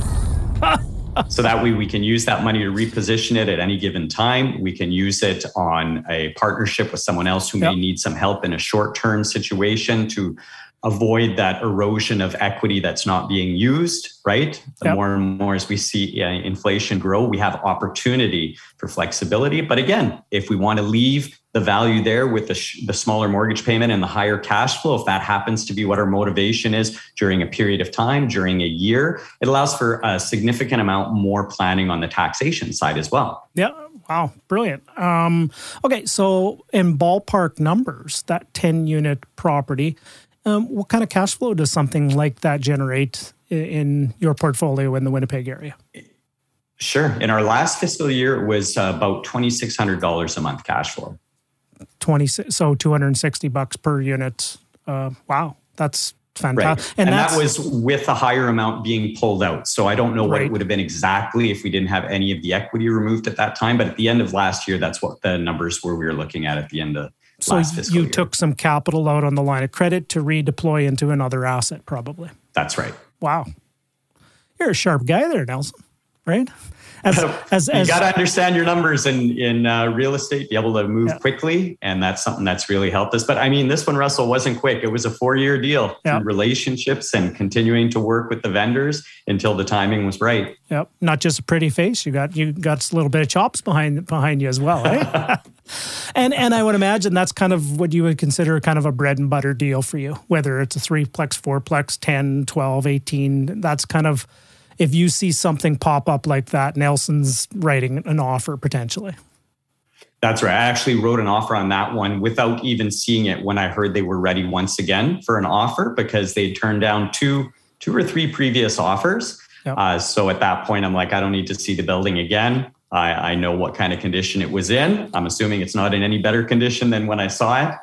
so that way we can use that money to reposition it at any given time. We can use it on a partnership with someone else who yep. may need some help in a short term situation to avoid that erosion of equity that's not being used, right? The yep. more and more as we see uh, inflation grow, we have opportunity for flexibility. But again, if we want to leave the value there with the, sh- the smaller mortgage payment and the higher cash flow, if that happens to be what our motivation is during a period of time, during a year, it allows for a significant amount more planning on the taxation side as well. Yeah. Wow, brilliant. Um, okay, so in ballpark numbers, that 10 unit property, um, what kind of cash flow does something like that generate in your portfolio in the Winnipeg area? Sure. In our last fiscal year, it was uh, about twenty six hundred dollars a month cash flow. Twenty so two hundred and sixty bucks per unit. Uh, wow, that's fantastic. Right. And, and that was with a higher amount being pulled out. So I don't know what right. it would have been exactly if we didn't have any of the equity removed at that time. But at the end of last year, that's what the numbers were we were looking at at the end of so you year. took some capital out on the line of credit to redeploy into another asset, probably. That's right. Wow, you're a sharp guy there, Nelson. Right? As, as, you got to understand your numbers in in uh, real estate, be able to move yeah. quickly, and that's something that's really helped us. But I mean, this one, Russell, wasn't quick. It was a four year deal, yeah. relationships, and continuing to work with the vendors until the timing was right. Yep, not just a pretty face. You got you got a little bit of chops behind behind you as well, right? and and I would imagine that's kind of what you would consider kind of a bread and butter deal for you, whether it's a threeplex, fourplex, 10, 12, 18. That's kind of if you see something pop up like that, Nelson's writing an offer potentially. That's right. I actually wrote an offer on that one without even seeing it when I heard they were ready once again for an offer because they turned down two two or three previous offers. Yep. Uh, so at that point, I'm like, I don't need to see the building again. I, I know what kind of condition it was in. I'm assuming it's not in any better condition than when I saw it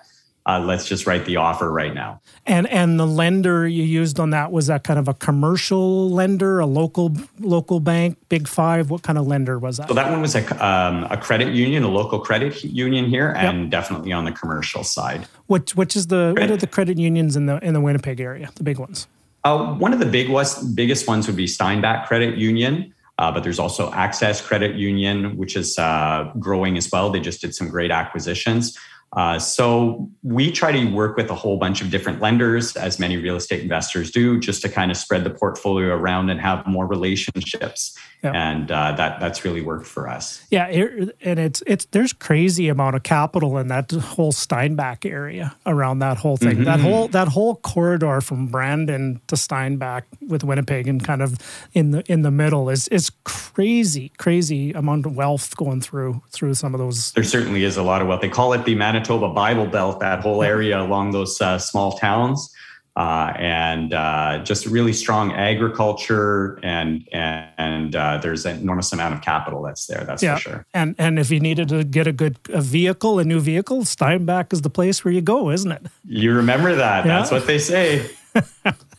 uh, let's just write the offer right now. And and the lender you used on that was that kind of a commercial lender, a local local bank, Big Five. What kind of lender was that? So that one was a um, a credit union, a local credit union here, and yep. definitely on the commercial side. Which which is the what are the credit unions in the in the Winnipeg area? The big ones. Uh, one of the big was, biggest ones would be Steinbach Credit Union. Uh, but there's also Access Credit Union, which is uh, growing as well. They just did some great acquisitions. Uh, so we try to work with a whole bunch of different lenders, as many real estate investors do, just to kind of spread the portfolio around and have more relationships. And uh, that that's really worked for us. Yeah, it, and it's it's there's crazy amount of capital in that whole Steinbach area around that whole thing. Mm-hmm. That whole that whole corridor from Brandon to Steinbach with Winnipeg and kind of in the in the middle is is crazy, crazy amount of wealth going through through some of those. There certainly is a lot of wealth. They call it the Manitoba Manitoba Bible Belt, that whole area along those uh, small towns. Uh, and uh, just really strong agriculture, and and uh, there's an enormous amount of capital that's there. That's yeah. for sure. And and if you needed to get a good a vehicle, a new vehicle, Steinbach is the place where you go, isn't it? You remember that? Yeah. That's what they say.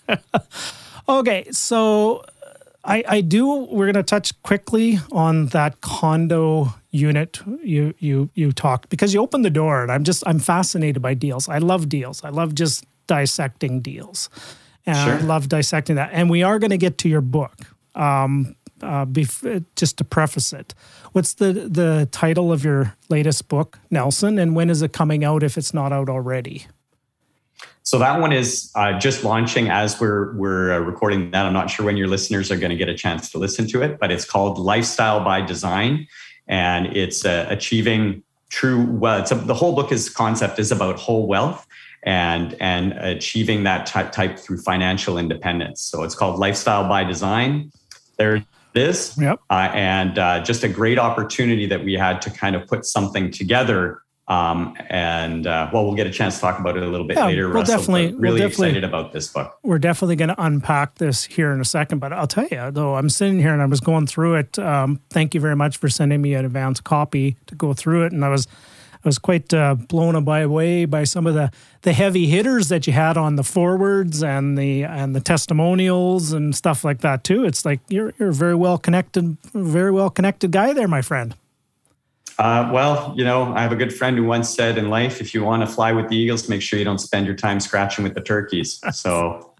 okay, so I I do. We're going to touch quickly on that condo unit you you you talked because you opened the door and I'm just I'm fascinated by deals. I love deals. I love just dissecting deals. And sure. I love dissecting that. And we are going to get to your book. Um, uh, bef- just to preface it, what's the the title of your latest book, Nelson, and when is it coming out if it's not out already? So that one is uh, just launching as we're we're uh, recording that. I'm not sure when your listeners are going to get a chance to listen to it, but it's called Lifestyle by Design, and it's uh, achieving true well it's a, the whole book is concept is about whole wealth and and achieving that type, type through financial independence so it's called lifestyle by design there it is yep. Uh, and uh, just a great opportunity that we had to kind of put something together um, and uh, well, we'll get a chance to talk about it a little bit yeah, later. We'll Russell, definitely, really we'll definitely, excited about this book. We're definitely going to unpack this here in a second. But I'll tell you, though, I'm sitting here and I was going through it. Um, thank you very much for sending me an advance copy to go through it, and I was. I was quite uh, blown away by some of the, the heavy hitters that you had on the forwards and the and the testimonials and stuff like that too. It's like you're you're a very well connected, very well connected guy there, my friend. Uh, well, you know, I have a good friend who once said in life, if you want to fly with the eagles, make sure you don't spend your time scratching with the turkeys. So.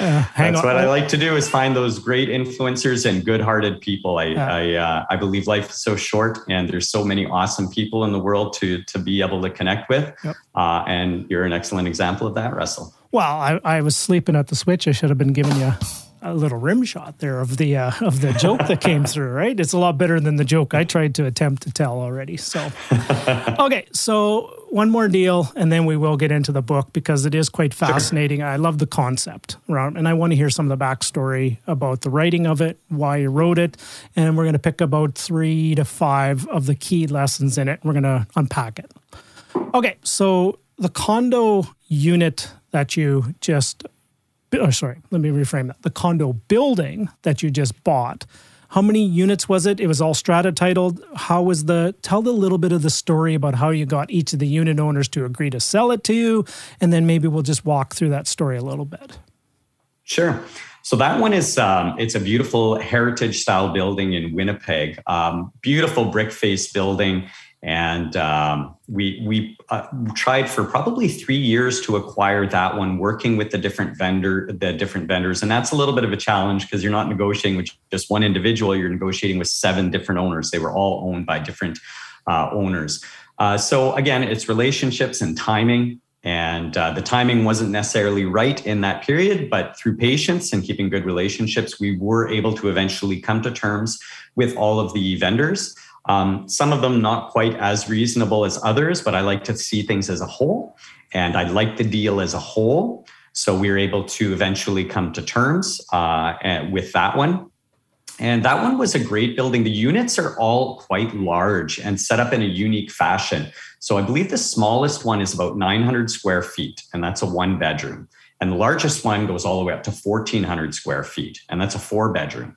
Uh, That's on. what I like to do is find those great influencers and good-hearted people. I I, uh, I believe life is so short, and there's so many awesome people in the world to to be able to connect with. Yep. Uh, and you're an excellent example of that, Russell. Well, I, I was sleeping at the switch. I should have been giving you a little rim shot there of the uh, of the joke that came through. Right, it's a lot better than the joke I tried to attempt to tell already. So, okay, so one more deal, and then we will get into the book because it is quite fascinating. Sure. I love the concept, and I want to hear some of the backstory about the writing of it, why you wrote it, and we're going to pick about three to five of the key lessons in it. We're going to unpack it. Okay, so the condo unit that you just oh, sorry, let me reframe that. The condo building that you just bought. How many units was it? It was all strata titled. How was the tell the little bit of the story about how you got each of the unit owners to agree to sell it to you, and then maybe we'll just walk through that story a little bit. Sure. So that one is um, it's a beautiful heritage style building in Winnipeg. Um, beautiful brick face building and um, we we uh, tried for probably three years to acquire that one working with the different vendor the different vendors. And that's a little bit of a challenge because you're not negotiating with just one individual. You're negotiating with seven different owners. They were all owned by different uh, owners. Uh, so again it's relationships and timing. And uh, the timing wasn't necessarily right in that period but through patience and keeping good relationships we were able to eventually come to terms with all of the vendors um, some of them not quite as reasonable as others, but I like to see things as a whole. And I like the deal as a whole. So we were able to eventually come to terms uh, with that one. And that one was a great building. The units are all quite large and set up in a unique fashion. So I believe the smallest one is about 900 square feet, and that's a one bedroom. And the largest one goes all the way up to 1,400 square feet, and that's a four bedroom.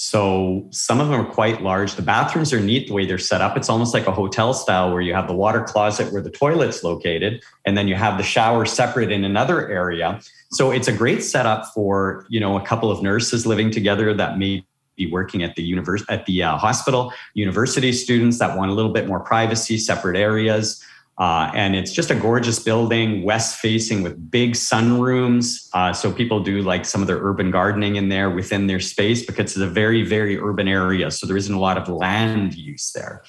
So some of them are quite large. The bathrooms are neat the way they're set up. It's almost like a hotel style where you have the water closet where the toilet's located, and then you have the shower separate in another area. So it's a great setup for you know a couple of nurses living together that may be working at the universe at the uh, hospital, university students that want a little bit more privacy, separate areas. Uh, and it's just a gorgeous building, west facing with big sunrooms. Uh, so people do like some of their urban gardening in there within their space because it's a very, very urban area. So there isn't a lot of land use there.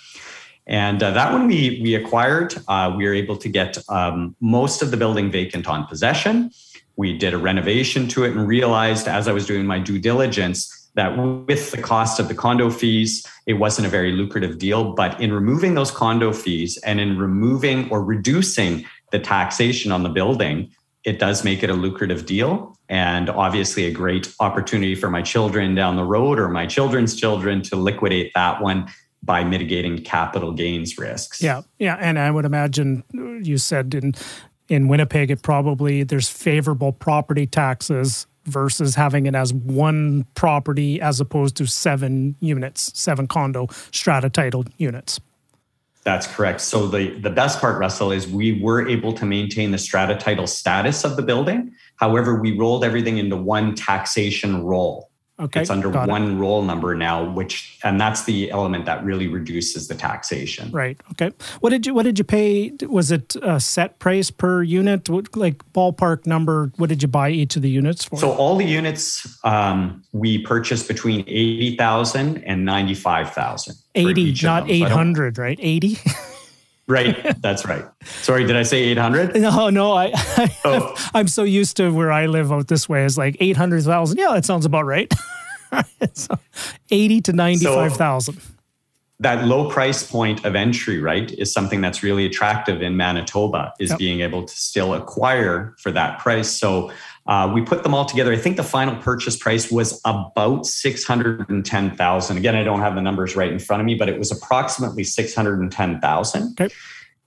And uh, that one we, we acquired, uh, we were able to get um, most of the building vacant on possession. We did a renovation to it and realized as I was doing my due diligence that with the cost of the condo fees, it wasn't a very lucrative deal. But in removing those condo fees and in removing or reducing the taxation on the building, it does make it a lucrative deal and obviously a great opportunity for my children down the road or my children's children to liquidate that one by mitigating capital gains risks. Yeah, yeah, and I would imagine uh, you said in in Winnipeg it probably there's favorable property taxes versus having it as one property as opposed to seven units, seven condo strata titled units. That's correct. So the, the best part, Russell, is we were able to maintain the strata title status of the building. However, we rolled everything into one taxation roll. Okay. It's under one it. roll number now, which and that's the element that really reduces the taxation. Right. Okay. What did you what did you pay? Was it a set price per unit? like ballpark number? What did you buy each of the units for? So all the units um, we purchased between eighty thousand and ninety five thousand. Eighty, not eight hundred, right? Eighty. Right, that's right. Sorry, did I say 800? No, no, I, I oh. I'm so used to where I live out this way. is like 800,000. Yeah, that sounds about right. so 80 to 95,000. So that low price point of entry, right, is something that's really attractive in Manitoba is yep. being able to still acquire for that price. So uh, we put them all together. I think the final purchase price was about six hundred and ten thousand. Again, I don't have the numbers right in front of me, but it was approximately six hundred and ten thousand. Okay.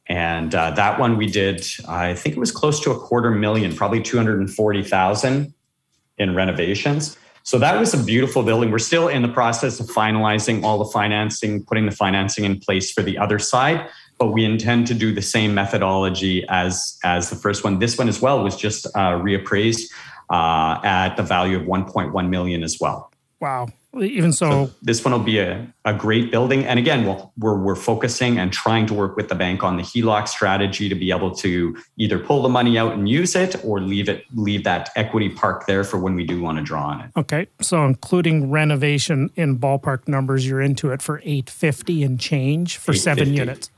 And uh, that one we did, I think it was close to a quarter million, probably two hundred and forty thousand in renovations. So that was a beautiful building. We're still in the process of finalizing all the financing, putting the financing in place for the other side but we intend to do the same methodology as as the first one. This one as well was just uh, reappraised uh, at the value of 1.1 million as well. Wow. even so, so, this one will be a, a great building and again we we're, we're focusing and trying to work with the bank on the heloc strategy to be able to either pull the money out and use it or leave it leave that equity park there for when we do want to draw on it okay so including renovation in ballpark numbers you're into it for 850 and change for seven units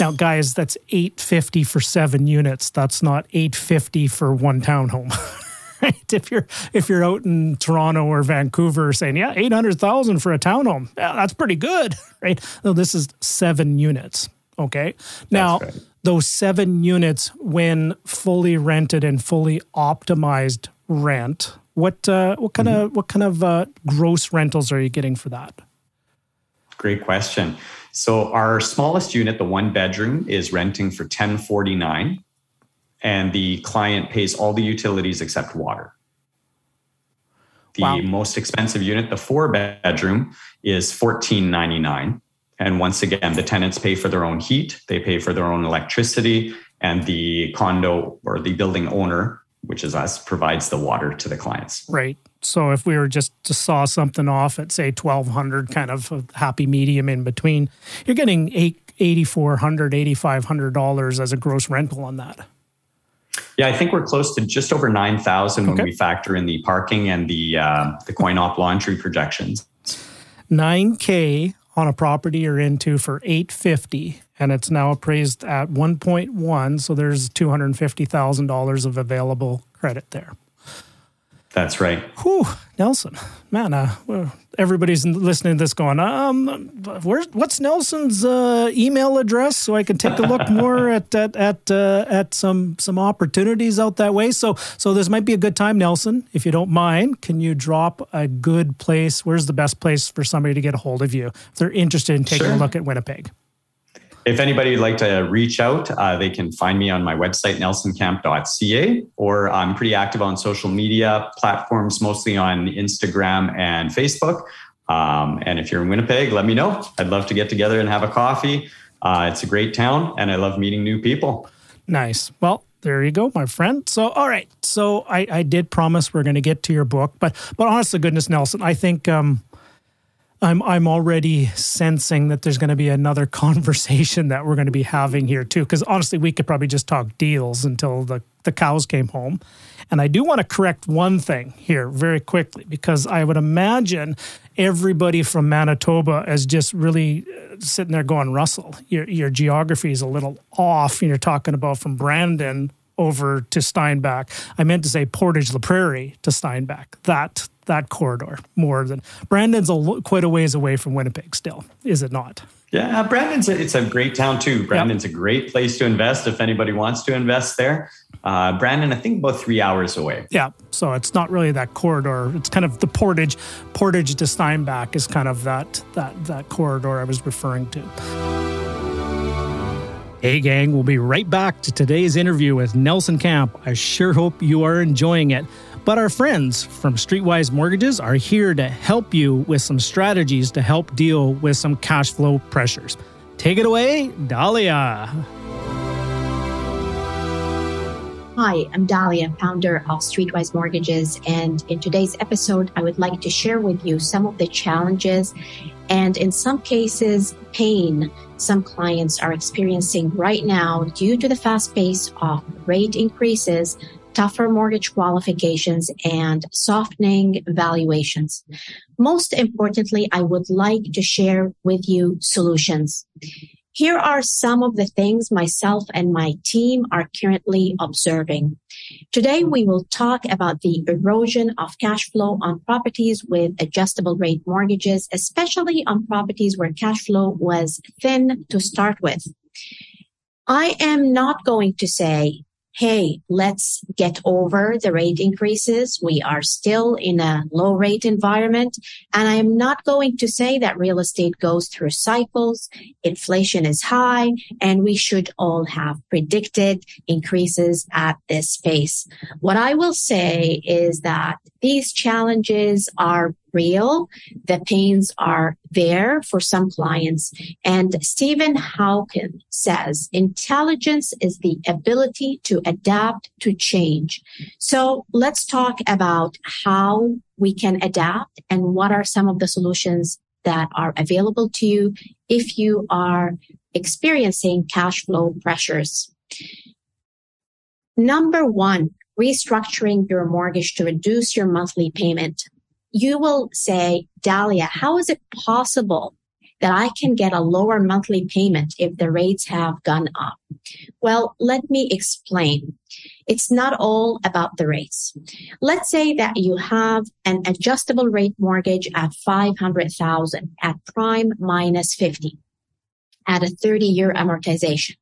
now guys that's 850 for seven units that's not 850 for one townhome right? If you're if you're out in Toronto or Vancouver saying, yeah, eight hundred thousand for a townhome, yeah, that's pretty good, right? No, this is seven units. Okay, now right. those seven units, when fully rented and fully optimized rent, what uh, what kind mm-hmm. of what kind of uh, gross rentals are you getting for that? Great question. So our smallest unit, the one bedroom, is renting for ten forty nine and the client pays all the utilities except water. The wow. most expensive unit, the four bedroom, is fourteen ninety nine. And once again, the tenants pay for their own heat, they pay for their own electricity, and the condo or the building owner, which is us, provides the water to the clients. Right. So if we were just to saw something off at say twelve hundred, kind of a happy medium in between, you're getting eight eighty four hundred, eighty five hundred dollars as a gross rental on that. Yeah, I think we're close to just over 9,000 okay. when we factor in the parking and the, uh, the coin op laundry projections. 9K on a property you're into for 850 and it's now appraised at 1.1 so there's $250,000 of available credit there. That's right. Whew, Nelson, man, uh, everybody's listening to this going, um, where's what's Nelson's uh, email address so I can take a look more at at at uh, at some some opportunities out that way. So so this might be a good time, Nelson, if you don't mind. Can you drop a good place? Where's the best place for somebody to get a hold of you if they're interested in taking sure. a look at Winnipeg? If anybody would like to reach out, uh, they can find me on my website, nelsoncamp.ca, or I'm pretty active on social media platforms, mostly on Instagram and Facebook. Um, and if you're in Winnipeg, let me know. I'd love to get together and have a coffee. Uh, it's a great town, and I love meeting new people. Nice. Well, there you go, my friend. So, all right. So, I, I did promise we're going to get to your book, but but honestly, goodness, Nelson, I think um, I'm I'm already sensing that there's going to be another conversation that we're going to be having here too. Because honestly, we could probably just talk deals until the the cows came home. And I do want to correct one thing here very quickly because I would imagine everybody from Manitoba is just really uh, sitting there going, Russell, your your geography is a little off. And you're talking about from Brandon over to Steinbach. I meant to say Portage La Prairie to Steinbach. That that corridor more than Brandon's a, quite a ways away from Winnipeg still, is it not? Yeah, Brandon's a, it's a great town too. Brandon's yep. a great place to invest if anybody wants to invest there. Uh, Brandon, I think about three hours away. Yeah, so it's not really that corridor. It's kind of the Portage, Portage to Steinbach is kind of that that that corridor I was referring to. Hey, gang, we'll be right back to today's interview with Nelson Camp. I sure hope you are enjoying it. But our friends from Streetwise Mortgages are here to help you with some strategies to help deal with some cash flow pressures. Take it away, Dalia. Hi, I'm Dalia, founder of Streetwise Mortgages. And in today's episode, I would like to share with you some of the challenges and, in some cases, pain some clients are experiencing right now due to the fast pace of rate increases tougher mortgage qualifications, and softening valuations. Most importantly, I would like to share with you solutions. Here are some of the things myself and my team are currently observing. Today, we will talk about the erosion of cash flow on properties with adjustable rate mortgages, especially on properties where cash flow was thin to start with. I am not going to say hey, let's get over the rate increases. We are still in a low rate environment. And I am not going to say that real estate goes through cycles. Inflation is high and we should all have predicted increases at this pace. What I will say is that these challenges are real. The pains are there for some clients. And Stephen Hawking says intelligence is the ability to adapt to change. So let's talk about how we can adapt and what are some of the solutions that are available to you if you are experiencing cash flow pressures. Number one, restructuring your mortgage to reduce your monthly payment. You will say, Dalia, how is it possible that I can get a lower monthly payment if the rates have gone up? Well, let me explain. It's not all about the rates. Let's say that you have an adjustable rate mortgage at 500,000 at prime minus 50 at a 30 year amortization.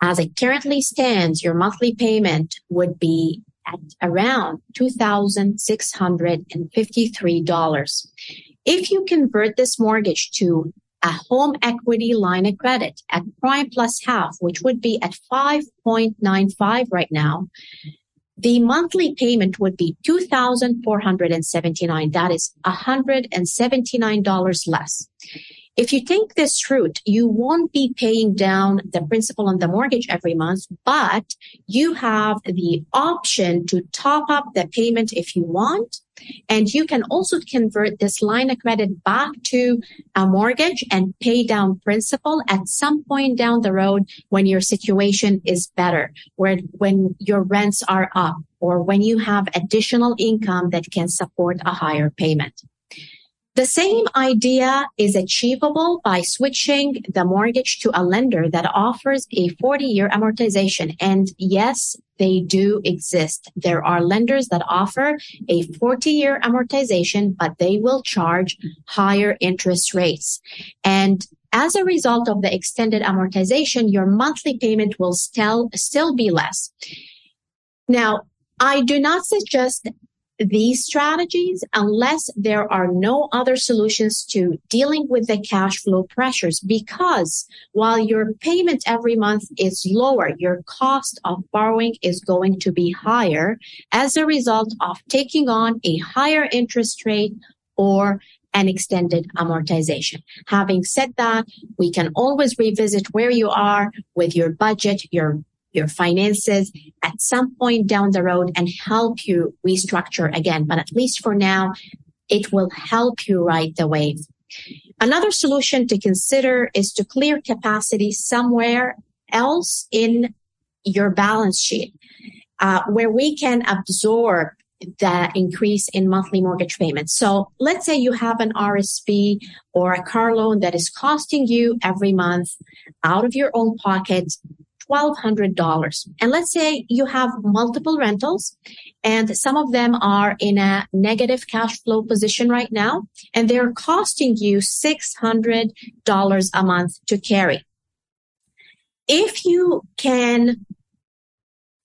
As it currently stands, your monthly payment would be at around $2,653. If you convert this mortgage to a home equity line of credit at prime plus half, which would be at 5.95 right now, the monthly payment would be 2,479. That is $179 less. If you take this route, you won't be paying down the principal on the mortgage every month, but you have the option to top up the payment if you want. And you can also convert this line of credit back to a mortgage and pay down principal at some point down the road when your situation is better, where when your rents are up or when you have additional income that can support a higher payment. The same idea is achievable by switching the mortgage to a lender that offers a 40 year amortization. And yes, they do exist. There are lenders that offer a 40 year amortization, but they will charge higher interest rates. And as a result of the extended amortization, your monthly payment will still, still be less. Now, I do not suggest these strategies unless there are no other solutions to dealing with the cash flow pressures because while your payment every month is lower, your cost of borrowing is going to be higher as a result of taking on a higher interest rate or an extended amortization. Having said that, we can always revisit where you are with your budget, your your finances at some point down the road and help you restructure again. But at least for now, it will help you ride the wave. Another solution to consider is to clear capacity somewhere else in your balance sheet uh, where we can absorb the increase in monthly mortgage payments. So let's say you have an RSP or a car loan that is costing you every month out of your own pocket $1,200. And let's say you have multiple rentals and some of them are in a negative cash flow position right now and they're costing you $600 a month to carry. If you can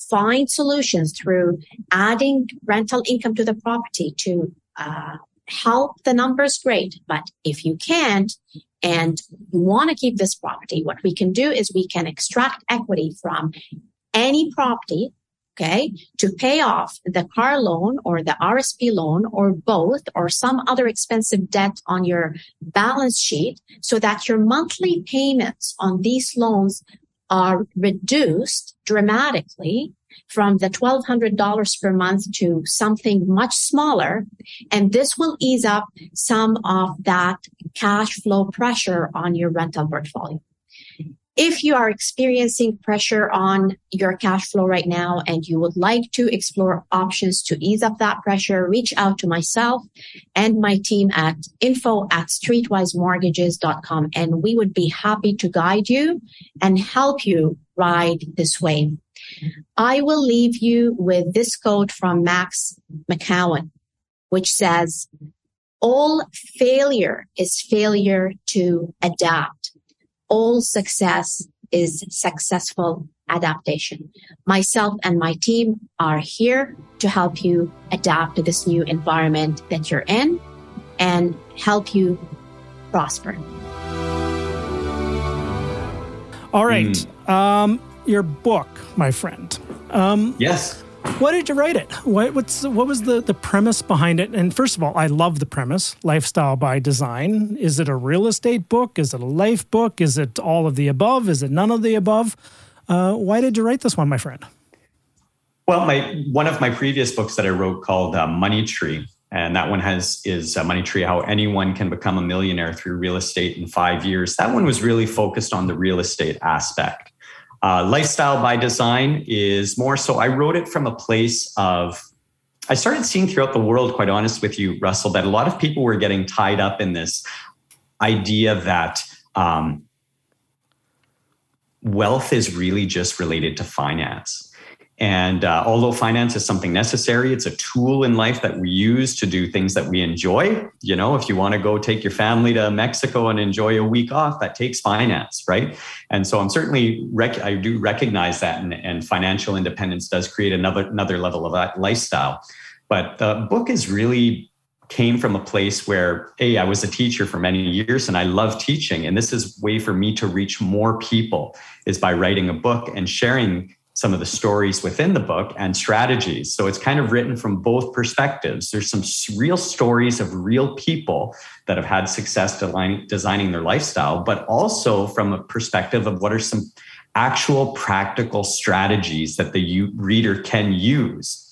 find solutions through adding rental income to the property to uh, help the numbers, great. But if you can't, and you want to keep this property, what we can do is we can extract equity from any property, okay, to pay off the car loan or the RSP loan or both or some other expensive debt on your balance sheet so that your monthly payments on these loans are reduced dramatically from the $1,200 per month to something much smaller. And this will ease up some of that cash flow pressure on your rental portfolio. If you are experiencing pressure on your cash flow right now and you would like to explore options to ease up that pressure, reach out to myself and my team at info at streetwisemortgages.com and we would be happy to guide you and help you ride this wave. I will leave you with this quote from Max McKeown, which says, all failure is failure to adapt. All success is successful adaptation. Myself and my team are here to help you adapt to this new environment that you're in and help you prosper. All right. Mm. Um, your book, my friend. Um, yes. Why did you write it? What, what's what was the, the premise behind it? And first of all, I love the premise, lifestyle by design. Is it a real estate book? Is it a life book? Is it all of the above? Is it none of the above? Uh, why did you write this one, my friend? Well, my one of my previous books that I wrote called uh, Money Tree, and that one has is uh, Money Tree: How Anyone Can Become a Millionaire Through Real Estate in Five Years. That one was really focused on the real estate aspect. Uh, lifestyle by design is more so, I wrote it from a place of, I started seeing throughout the world, quite honest with you, Russell, that a lot of people were getting tied up in this idea that um, wealth is really just related to finance. And uh, although finance is something necessary, it's a tool in life that we use to do things that we enjoy. You know, if you want to go take your family to Mexico and enjoy a week off, that takes finance, right? And so I'm certainly, rec- I do recognize that, and, and financial independence does create another, another level of that lifestyle. But the book is really came from a place where hey, I was a teacher for many years and i love teaching and this is way for me to reach more people is by writing a book and sharing some of the stories within the book and strategies. So it's kind of written from both perspectives. There's some real stories of real people that have had success designing their lifestyle, but also from a perspective of what are some actual practical strategies that the reader can use.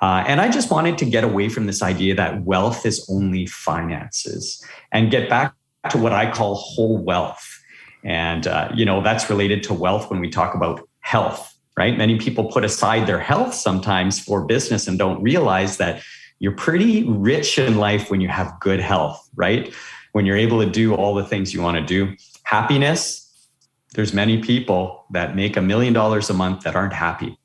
Uh, and I just wanted to get away from this idea that wealth is only finances and get back to what I call whole wealth. And, uh, you know, that's related to wealth when we talk about health right? Many people put aside their health sometimes for business and don't realize that you're pretty rich in life when you have good health, right? When you're able to do all the things you want to do. Happiness, there's many people that make a million dollars a month that aren't happy,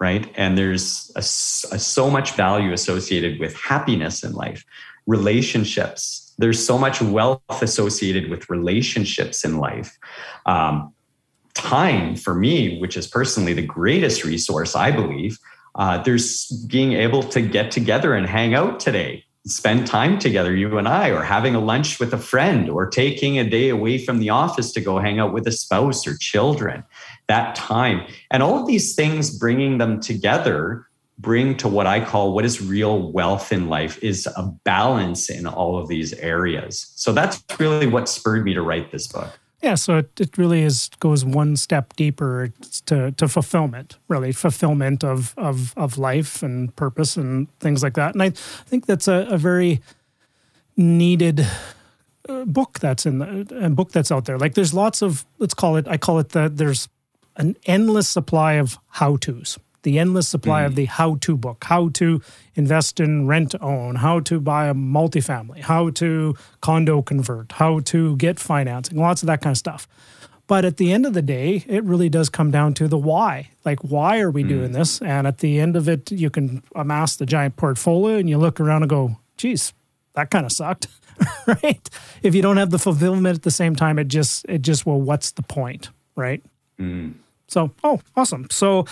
right? And there's a, a, so much value associated with happiness in life. Relationships, there's so much wealth associated with relationships in life. Um, time for me, which is personally the greatest resource, I believe, uh, there's being able to get together and hang out today, spend time together, you and I, or having a lunch with a friend, or taking a day away from the office to go hang out with a spouse or children. That time. And all of these things, bringing them together, bring to what I call what is real wealth in life is a balance in all of these areas. So that's really what spurred me to write this book. Yeah, so it, it really is goes one step deeper to, to fulfillment, really fulfillment of, of of life and purpose and things like that. And I think that's a, a very needed uh, book that's in the a book that's out there. Like there's lots of let's call it I call it that there's an endless supply of how tos the endless supply mm. of the how to book, how to invest in rent own, how to buy a multifamily, how to condo convert, how to get financing, lots of that kind of stuff. But at the end of the day, it really does come down to the why. Like, why are we mm. doing this? And at the end of it, you can amass the giant portfolio and you look around and go, geez, that kind of sucked. right? If you don't have the fulfillment at the same time, it just, it just, well, what's the point? Right. Mm. So, oh, awesome. So,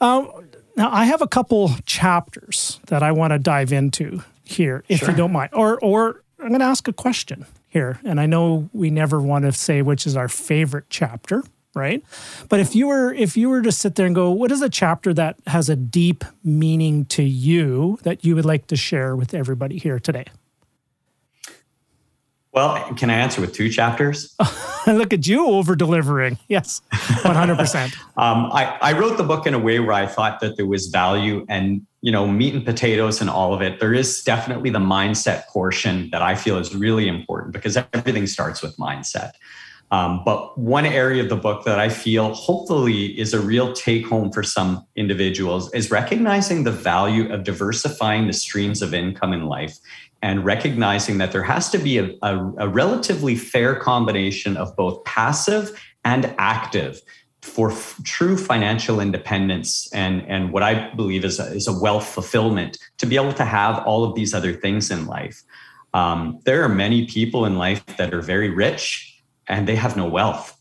um, now, I have a couple chapters that I want to dive into here, if sure. you don't mind. Or, or I'm going to ask a question here. And I know we never want to say which is our favorite chapter, right? But if you were if you were to sit there and go, what is a chapter that has a deep meaning to you that you would like to share with everybody here today? Well, can I answer with two chapters? Look at you over delivering. Yes, 100%. um, I, I wrote the book in a way where I thought that there was value and, you know, meat and potatoes and all of it. There is definitely the mindset portion that I feel is really important because everything starts with mindset. Um, but one area of the book that I feel hopefully is a real take home for some individuals is recognizing the value of diversifying the streams of income in life and recognizing that there has to be a, a, a relatively fair combination of both passive and active for f- true financial independence and, and what I believe is a, is a wealth fulfillment to be able to have all of these other things in life. Um, there are many people in life that are very rich and they have no wealth.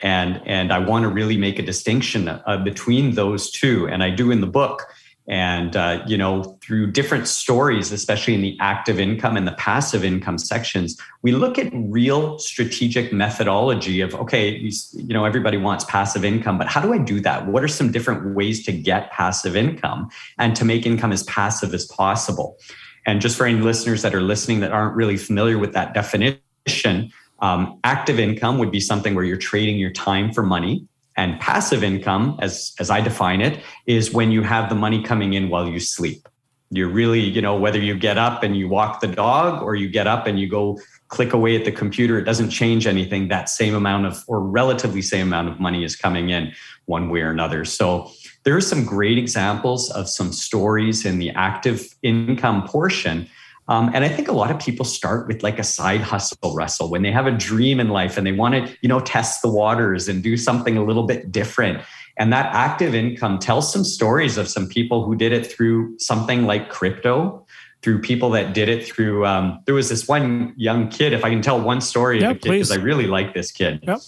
And, and I want to really make a distinction uh, between those two. And I do in the book And, uh, you know, through different stories, especially in the active income and the passive income sections, we look at real strategic methodology of, okay, you, know, everybody wants passive income, but how do I do that? What are some different ways to get passive income and to make income as passive as possible? And just for any listeners that are listening that aren't really familiar with that definition, um, active income would be something where you're trading your time for money. And passive income, as, as I define it, is when you have the money coming in while you sleep. You're really, you know, whether you get up and you walk the dog or you get up and you go click away at the computer, it doesn't change anything. That same amount of, or relatively same amount of money is coming in one way or another. So there are some great examples of some stories in the active income portion um, and I think a lot of people start with like a side hustle, Russell, when they have a dream in life and they want to, you know, test the waters and do something a little bit different. And that active income tells some stories of some people who did it through something like crypto, through people that did it through. Um, there was this one young kid, if I can tell one story, because I really like this kid. Yep.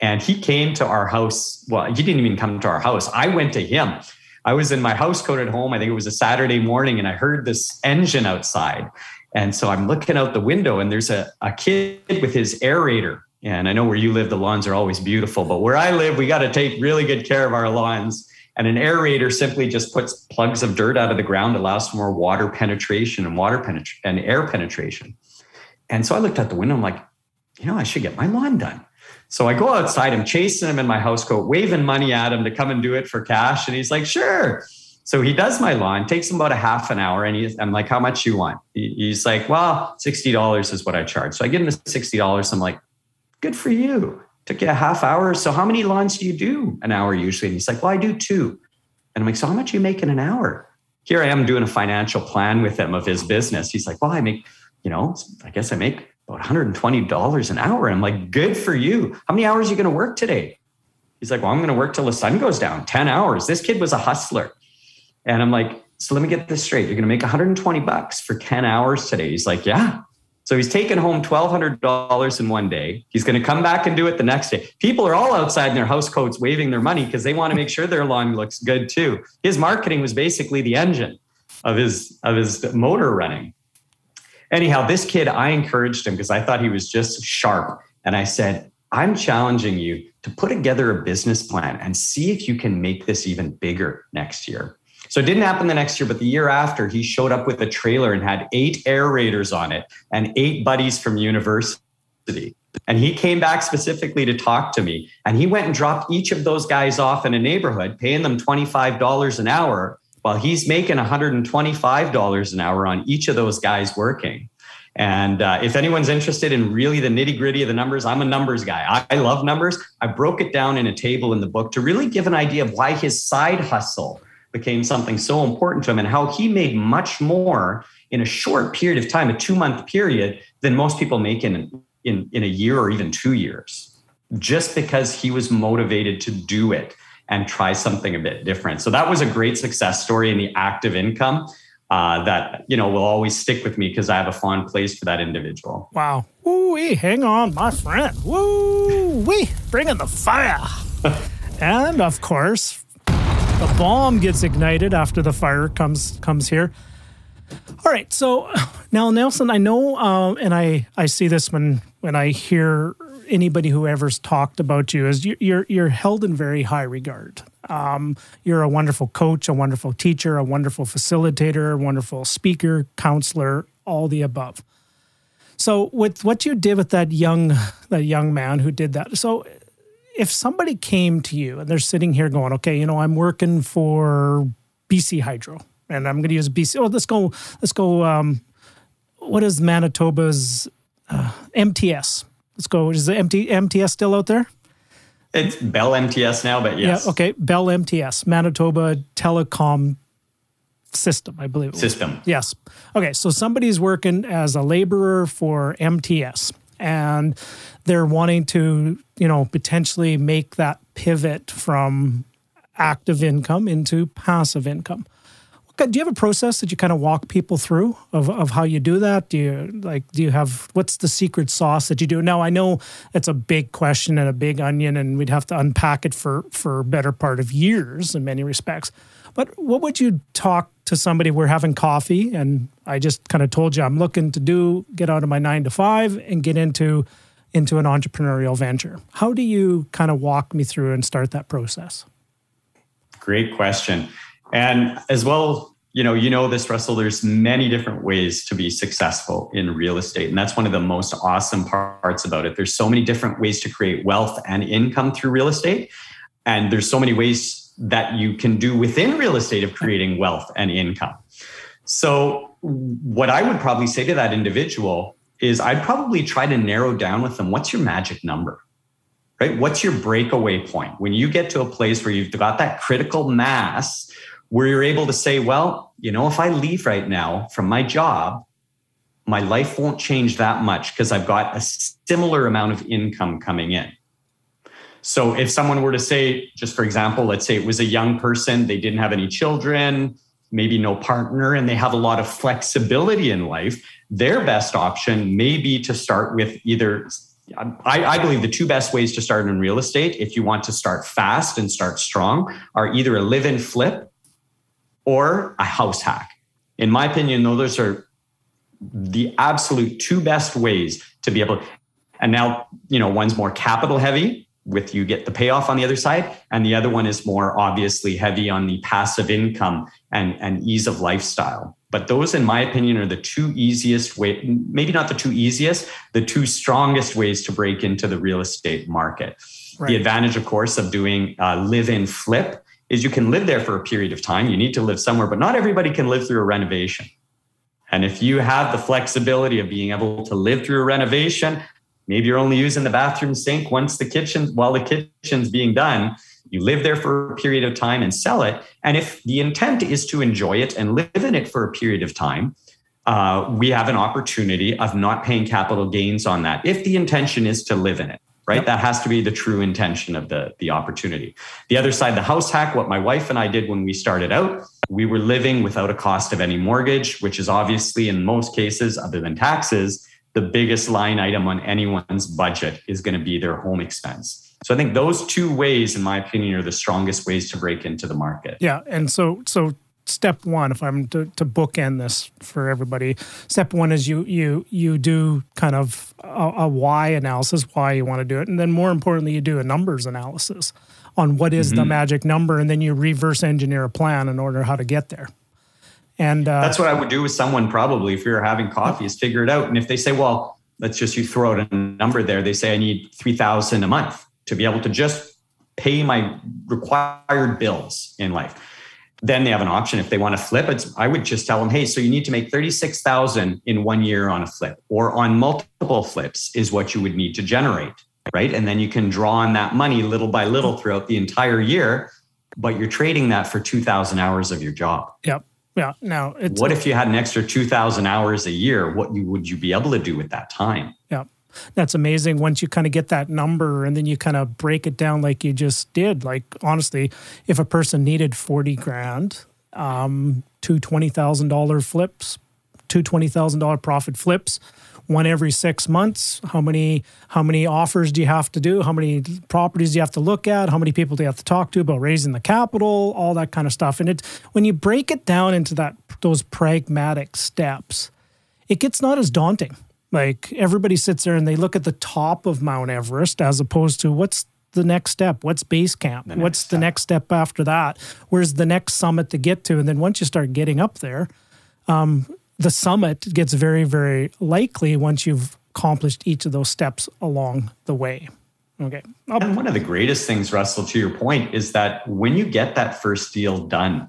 And he came to our house. Well, he didn't even come to our house. I went to him I was in my house coat at home. I think it was a Saturday morning, and I heard this engine outside. And so I'm looking out the window, and there's a, a kid with his aerator. And I know where you live, the lawns are always beautiful, but where I live, we got to take really good care of our lawns. And an aerator simply just puts plugs of dirt out of the ground, allows for more water penetration and water and air penetration. And so I looked out the window. I'm like, you know, I should get my lawn done. So I go outside, I'm chasing him in my house coat, waving money at him to come and do it for cash. And he's like, sure. So he does my lawn, takes him about a half an hour. And he's, I'm like, how much you want? He's like, well, $60 is what I charge. So I give him the $60. I'm like, good for you. Took you a half hour. So how many lawns do you do an hour usually? And he's like, well, I do two. And I'm like, so how much you make in an hour? Here I am doing a financial plan with him of his business. He's like, well, I make, you know, I guess I make about $120 an hour. I'm like, good for you. How many hours are you going to work today? He's like, well, I'm going to work till the sun goes down 10 hours. This kid was a hustler. And I'm like, so let me get this straight. You're going to make 120 bucks for 10 hours today. He's like, yeah. So he's taking home $1,200 in one day. He's going to come back and do it the next day. People are all outside in their house coats waving their money because they want to make sure their lawn looks good too. His marketing was basically the engine of his, of his motor running anyhow, this kid, I encouraged him because I thought he was just sharp. And I said, I'm challenging you to put together a business plan and see if you can make this even bigger next year. So it didn't happen the next year, but the year after, he showed up with a trailer and had eight aerators on it and eight buddies from university. And he came back specifically to talk to me. And he went and dropped each of those guys off in a neighborhood, paying them $25 an hour well, he's making $125 an hour on each of those guys working. And uh, if anyone's interested in really the nitty gritty of the numbers, I'm a numbers guy. I, I love numbers. I broke it down in a table in the book to really give an idea of why his side hustle became something so important to him and how he made much more in a short period of time, a two month period, than most people make in, in, in a year or even two years, just because he was motivated to do it and try something a bit different. So that was a great success story in the active income uh, that you know will always stick with me because I have a fond place for that individual. Wow. Woo wee, hang on, my friend. Woo wee, bringing the fire. and of course, the bomb gets ignited after the fire comes comes here. All right, so now Nelson, I know, uh, and I I see this when when I hear anybody who ever's talked about you is you're you're held in very high regard. Um, you're a wonderful coach, a wonderful teacher, a wonderful facilitator, a wonderful speaker, counselor, all the above. So with what you did with that young that young man who did that, so if somebody came to you and they're sitting here going, okay, you know, I'm working for BC Hydro and I'm going to use BC. Oh, let's go. Let's go. Um, what is Manitoba's uh, MTS? Let's go. Is the MT, MTS still out there? It's Bell MTS now, but yes. Yeah. Okay. Bell MTS, Manitoba Telecom System, I believe. System. Yes. Okay. So somebody's working as a laborer for MTS and they're wanting to, you know, potentially make that pivot from active income into passive income do you have a process that you kind of walk people through of, of how you do that? Do you like do you have what's the secret sauce that you do? Now I know it's a big question and a big onion and we'd have to unpack it for for better part of years in many respects. But what would you talk to somebody? We're having coffee, and I just kind of told you I'm looking to do get out of my nine to five and get into into an entrepreneurial venture. How do you kind of walk me through and start that process? Great question. And as well, you know, you know this, Russell, there's many different ways to be successful in real estate. And that's one of the most awesome parts about it. There's so many different ways to create wealth and income through real estate. And there's so many ways that you can do within real estate of creating wealth and income. So, what I would probably say to that individual is I'd probably try to narrow down with them what's your magic number? Right? What's your breakaway point? When you get to a place where you've got that critical mass where you're able to say, well, you know, if I leave right now from my job, my life won't change that much because I've got a similar amount of income coming in. So if someone were to say, just for example, let's say it was a young person, they didn't have any children, maybe no partner, and they have a lot of flexibility in life, their best option may be to start with either. I, I, believe the two best ways to start in real estate, if you want to start fast and start strong, are either a live in flip or a house hack. In my opinion, though, those are the absolute two best ways to be able. And now, you know, one's more capital heavy with you get the payoff on the other side and the other one is more obviously heavy on the passive income and, and ease of lifestyle but those in my opinion are the two easiest way maybe not the two easiest the two strongest ways to break into the real estate market right. the advantage of course of doing uh, live in flip is you can live there for a period of time you need to live somewhere but not everybody can live through a renovation and if you have the flexibility of being able to live through a renovation Maybe you're only using the bathroom sink once the kitchen, while the kitchen's being done. You live there for a period of time and sell it. And if the intent is to enjoy it and live in it for a period of time, uh, we have an opportunity of not paying capital gains on that if the intention is to live in it right yep. that has to be the true intention of the, the opportunity the other side the house hack what my wife and i did when we started out we were living without a cost of any mortgage which is obviously in most cases other than taxes the biggest line item on anyone's budget is going to be their home expense. So I think those two ways, in my opinion, are the strongest ways to break into the market. Yeah, and so so step one, if I'm to, to bookend this for everybody, step one is you you you do kind of a, a why analysis, why you want to do it, and then more importantly, you do a numbers analysis on what is mm-hmm. the magic number, and then you reverse engineer a plan in order how to get there. And uh, that's what I would do with someone probably if were having coffee is figure it out. And if they say, well, let's just you throw out a number there, they say I need three thousand a month to be able to just pay my required bills in life. Then they have an option if they want to flip. It's, I would just tell them, hey, so you need to make thirty six thousand in one year on a flip, or on multiple flips is what you would need to generate, right? And then you can draw on that money little by little throughout the entire year, but you're trading that for two thousand hours of your job. Yep. Yeah. Now, what if you had an extra 2,000 hours a year? What you, would you be able to do with that time? Yeah. That's amazing once you kind of get that number and then you kind of break it down like you just did. Like, honestly, if a person needed 40 grand, um, two $20,000 flips, two $20,000 profit flips, one every six months how many how many offers do you have to do? How many properties do you have to look at? How many people do you have to talk to about raising the capital? All that kind of stuff. And it when you break it down into that those pragmatic steps it gets not as daunting like everybody sits there and they look at the top of mount everest as opposed to what's the next step? What's base camp? The What's step. the next step after that? Where's the next summit to get to? And then once you start getting up there, um, the summit gets very, very likely once you've accomplished each of those steps along the way. Okay. I'll- and one of the greatest things, Russell, to your point, is that when you get that first deal done,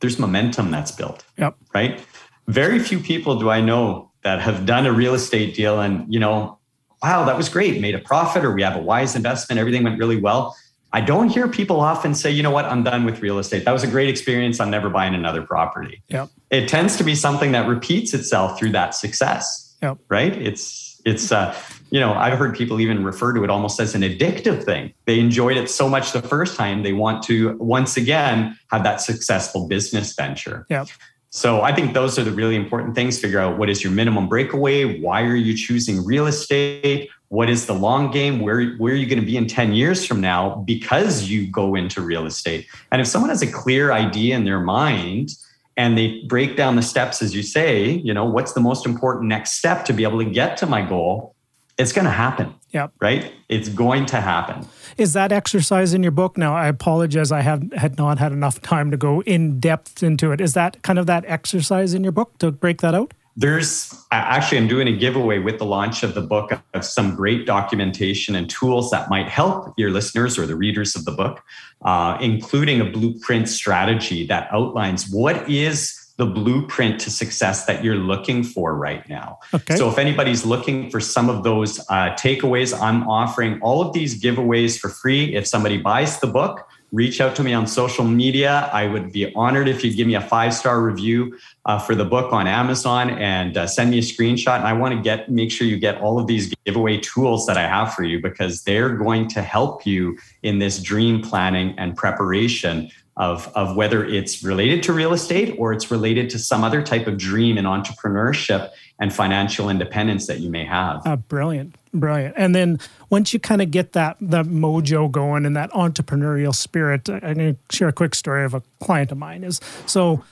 there's momentum that's built. Yep. Right. Very few people do I know that have done a real estate deal and, you know, wow, that was great, made a profit, or we have a wise investment, everything went really well. I don't hear people often say, you know what, I'm done with real estate. That was a great experience. I'm never buying another property. Yep. It tends to be something that repeats itself through that success. Yep. Right. It's, it's, uh, you know, I've heard people even refer to it almost as an addictive thing. They enjoyed it so much the first time, they want to once again have that successful business venture. Yep. So I think those are the really important things. Figure out what is your minimum breakaway? Why are you choosing real estate? what is the long game where where are you going to be in 10 years from now because you go into real estate and if someone has a clear idea in their mind and they break down the steps as you say you know what's the most important next step to be able to get to my goal it's going to happen yeah right? It's going to happen. Is that exercise in your book? Now i apologize i have had not had enough time to go in depth into it. Is that kind of that exercise in your book to break that out? There's actually i'm doing a giveaway with the launch of the book of some great documentation and tools that might help your listeners or the readers of the book uh, including a blueprint strategy that outlines what is the blueprint to success that you're looking for right now. Okay. So if anybody's looking for some of those uh, takeaways, I'm offering all of these giveaways for free. If somebody buys the book, reach out to me on social media. I would be honored if you give me a five star review uh, for the book on Amazon and uh, send me a screenshot. And I want to get make sure you get all of these giveaway tools that I have for you because they're going to help you in this dream planning and preparation of, of whether it's related to real estate or it's related to some other type of dream in entrepreneurship and financial independence that you may have. Uh, brilliant. Brilliant. And then once you kind of get that that mojo going and that entrepreneurial spirit, I'm going to share a quick story of a client of mine. Is so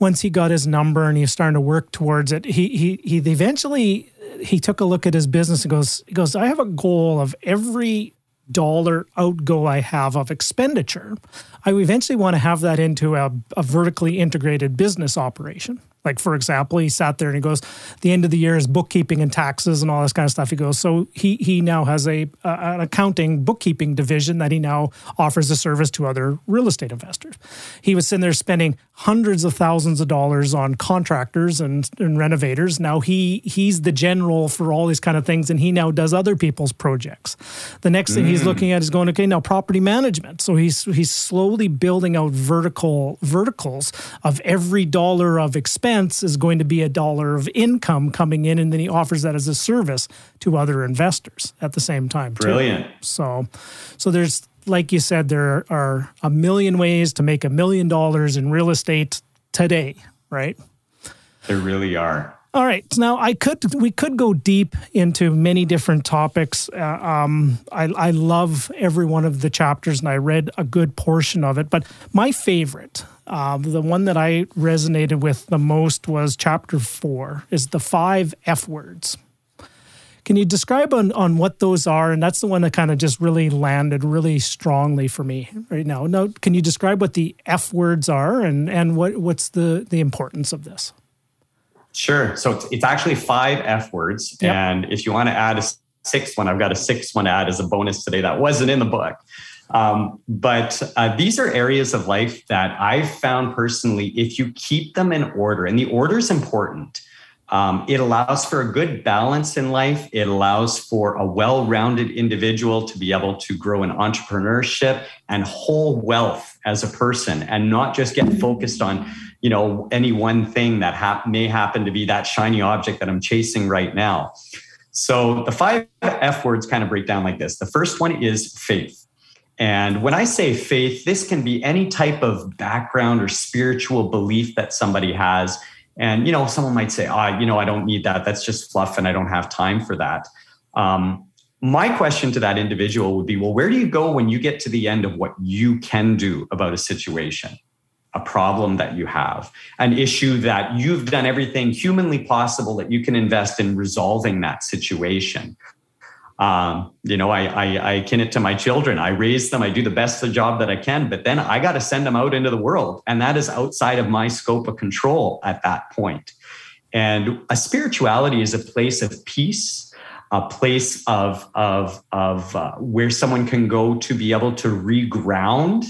once he got his number and he's starting to work towards it, he he he eventually he took a look at his business and goes he goes I have a goal of every dollar outgo I have of expenditure. I eventually want to have that into a, a vertically integrated business operation. Like, for example, he sat there and he goes, the end of the year is bookkeeping and taxes and all this kind of stuff. He goes, so he he now has a, a an accounting bookkeeping division that he now offers a service to other real estate investors. He was sitting there spending hundreds of thousands of dollars on contractors and, and renovators. Now he he's the general for all these kind of things, and he now does other people's projects. The next thing mm. he's looking at is going, okay, now property management. So he's he's slowly building out vertical verticals of every dollar of expense is going to be a dollar of income coming in, and then he offers that as a service to other investors at the same time. Brilliant. Too. So, so there's like you said, there are a million ways to make a million dollars in real estate today, right? There really are. All right. Now, I could we could go deep into many different topics. Uh, um, I, I love every one of the chapters, and I read a good portion of it. But my favorite uh, the one that I resonated with the most was chapter four, is the five F words. Can you describe on, on what those are? And that's the one that kind of just really landed really strongly for me right now. Now, can you describe what the F words are and, and what, what's the, the importance of this? Sure. So it's, it's actually five F words. Yep. And if you want to add a sixth one, I've got a sixth one to add as a bonus today that wasn't in the book. Um, but uh, these are areas of life that I've found personally, if you keep them in order, and the order is important, um, it allows for a good balance in life. It allows for a well rounded individual to be able to grow in entrepreneurship and whole wealth as a person and not just get focused on you know any one thing that may happen to be that shiny object that i'm chasing right now so the five f words kind of break down like this the first one is faith and when I say faith, this can be any type of background or spiritual belief that somebody has. And, you know, someone might say, ah, oh, you know, I don't need that. That's just fluff and I don't have time for that. Um, my question to that individual would be, well, where do you go when you get to the end of what you can do about a situation, a problem that you have, an issue that you've done everything humanly possible that you can invest in resolving that situation? Um, you know, I, I, I kin it to my children. I raise them. I do the best the job that I can, but then I got to send them out into the world, and that is outside of my scope of control at that point. And a spirituality is a place of peace, a place of of of uh, where someone can go to be able to reground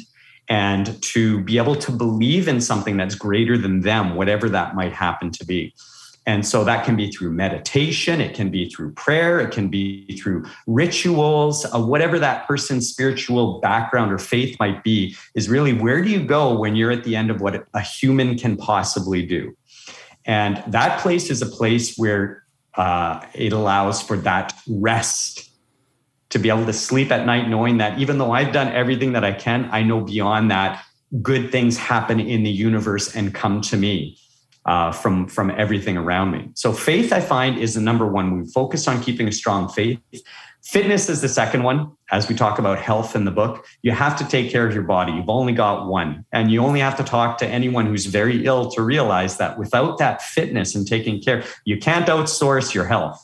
and to be able to believe in something that's greater than them, whatever that might happen to be. And so that can be through meditation, it can be through prayer, it can be through rituals, uh, whatever that person's spiritual background or faith might be, is really where do you go when you're at the end of what a human can possibly do? And that place is a place where uh, it allows for that rest to be able to sleep at night, knowing that even though I've done everything that I can, I know beyond that good things happen in the universe and come to me uh, from from everything around me. So faith, I find, is the number one. We focus on keeping a strong faith. Fitness is the second one. As we talk about health in the book, you have to take care of your body. You've only got one, and you only have to talk to anyone who's very ill to realize that without that fitness and taking care, you can't outsource your health.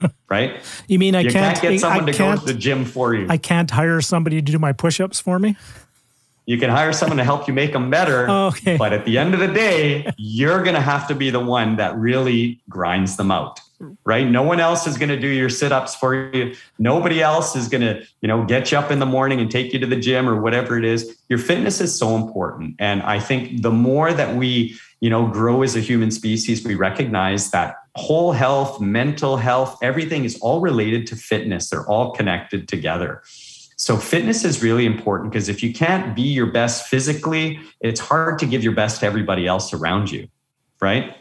Right? you mean I you can't, can't get someone I to go to the gym for you? I can't hire somebody to do my push-ups for me? You can hire someone to help you make them better. Oh, okay. But at the end of the day, you're going to have to be the one that really grinds them out. Right? No one else is going to do your sit-ups for you. Nobody else is going to, you know, get you up in the morning and take you to the gym or whatever it is. Your fitness is so important. And I think the more that we, you know, grow as a human species, we recognize that whole health, mental health, everything is all related to fitness. They're all connected together. So, fitness is really important because if you can't be your best physically, it's hard to give your best to everybody else around you, right?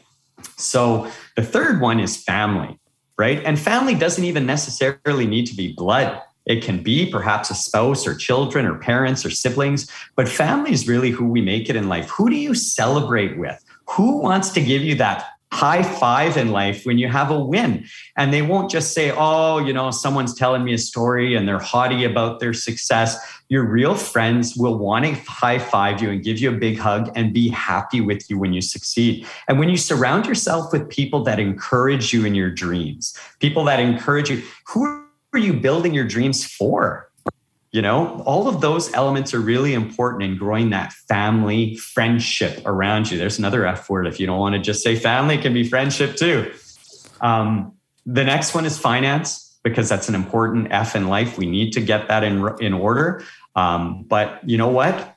So, the third one is family, right? And family doesn't even necessarily need to be blood. It can be perhaps a spouse or children or parents or siblings, but family is really who we make it in life. Who do you celebrate with? Who wants to give you that high five in life when you have a win. And they won't just say, oh, you know, someone's telling me a story and they're haughty about their success. Your real friends will want to high five you and give you a big hug and be happy with you when you succeed. And when you surround yourself with people that encourage you in your dreams, people that encourage you, who are you building your dreams for? You know, all of those elements are really important in growing that family friendship around you. There's another F word. If you don't want to just say family, it can be friendship too. Um, the next one is finance because that's an important F in life. We need to get that in, in order. Um, but you know what?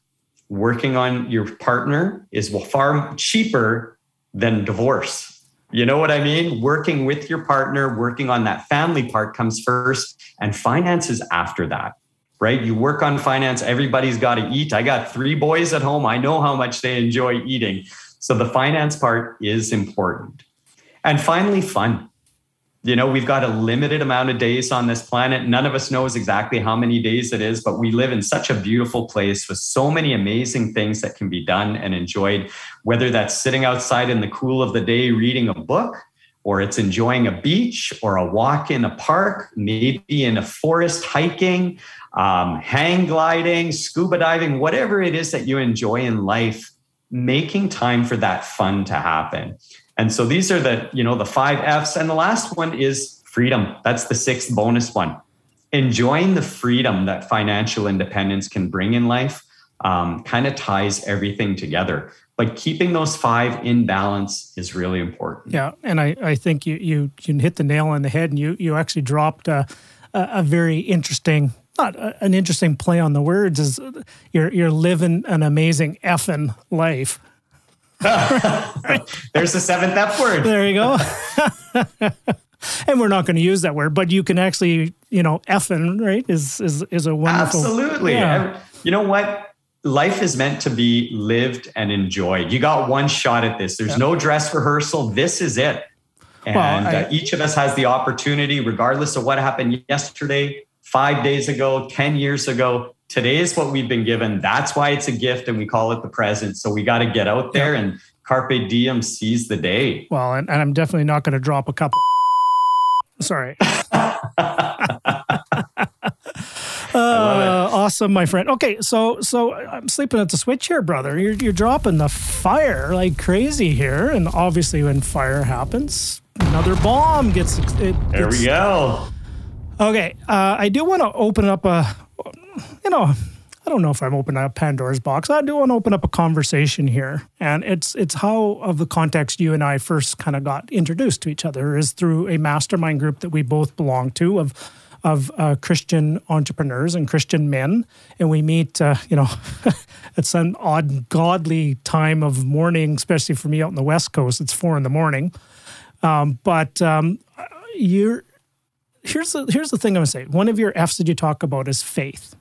Working on your partner is far cheaper than divorce. You know what I mean? Working with your partner, working on that family part comes first, and finance is after that right? You work on finance, everybody's got to eat. I got three boys at home. I know how much they enjoy eating. So the finance part is important. And finally, fun. You know, we've got a limited amount of days on this planet. None of us knows exactly how many days it is, but we live in such a beautiful place with so many amazing things that can be done and enjoyed, whether that's sitting outside in the cool of the day reading a book or it's enjoying a beach or a walk in a park, maybe in a forest hiking, um, hang gliding, scuba diving, whatever it is that you enjoy in life, making time for that fun to happen. And so these are the, you know, the five F's. And the last one is freedom. That's the sixth bonus one. Enjoying the freedom that financial independence can bring in life um, kind of ties everything together. But keeping those five in balance is really important. Yeah, and I, I think you you you hit the nail on the head, and you you actually dropped uh, a, a very interesting not an interesting play on the words is you're you're living an amazing effing life. There's the seventh F word. There you go. and we're not going to use that word, but you can actually, you know, effing right is is is a wonderful. Absolutely. Yeah. You know what? Life is meant to be lived and enjoyed. You got one shot at this. There's yeah. no dress rehearsal. This is it. And well, I, uh, each of us has the opportunity, regardless of what happened yesterday, five days ago, 10 years ago. Today is what we've been given. That's why it's a gift and we call it the present. So we got to get out there and carpe diem seize the day. Well, and, and I'm definitely not going to drop a couple. Sorry. Uh, awesome, my friend. Okay, so so I'm sleeping at the switch here, brother. You're you're dropping the fire like crazy here, and obviously when fire happens, another bomb gets. It, there we go. Okay, uh, I do want to open up a, you know, I don't know if I'm opening up Pandora's box. I do want to open up a conversation here, and it's it's how of the context you and I first kind of got introduced to each other is through a mastermind group that we both belong to of of uh, Christian entrepreneurs and Christian men, and we meet, uh, you know, at some odd godly time of morning, especially for me out in the West Coast. It's four in the morning, um, but um, you're here's the here's the thing I'm gonna say. One of your F's that you talk about is faith,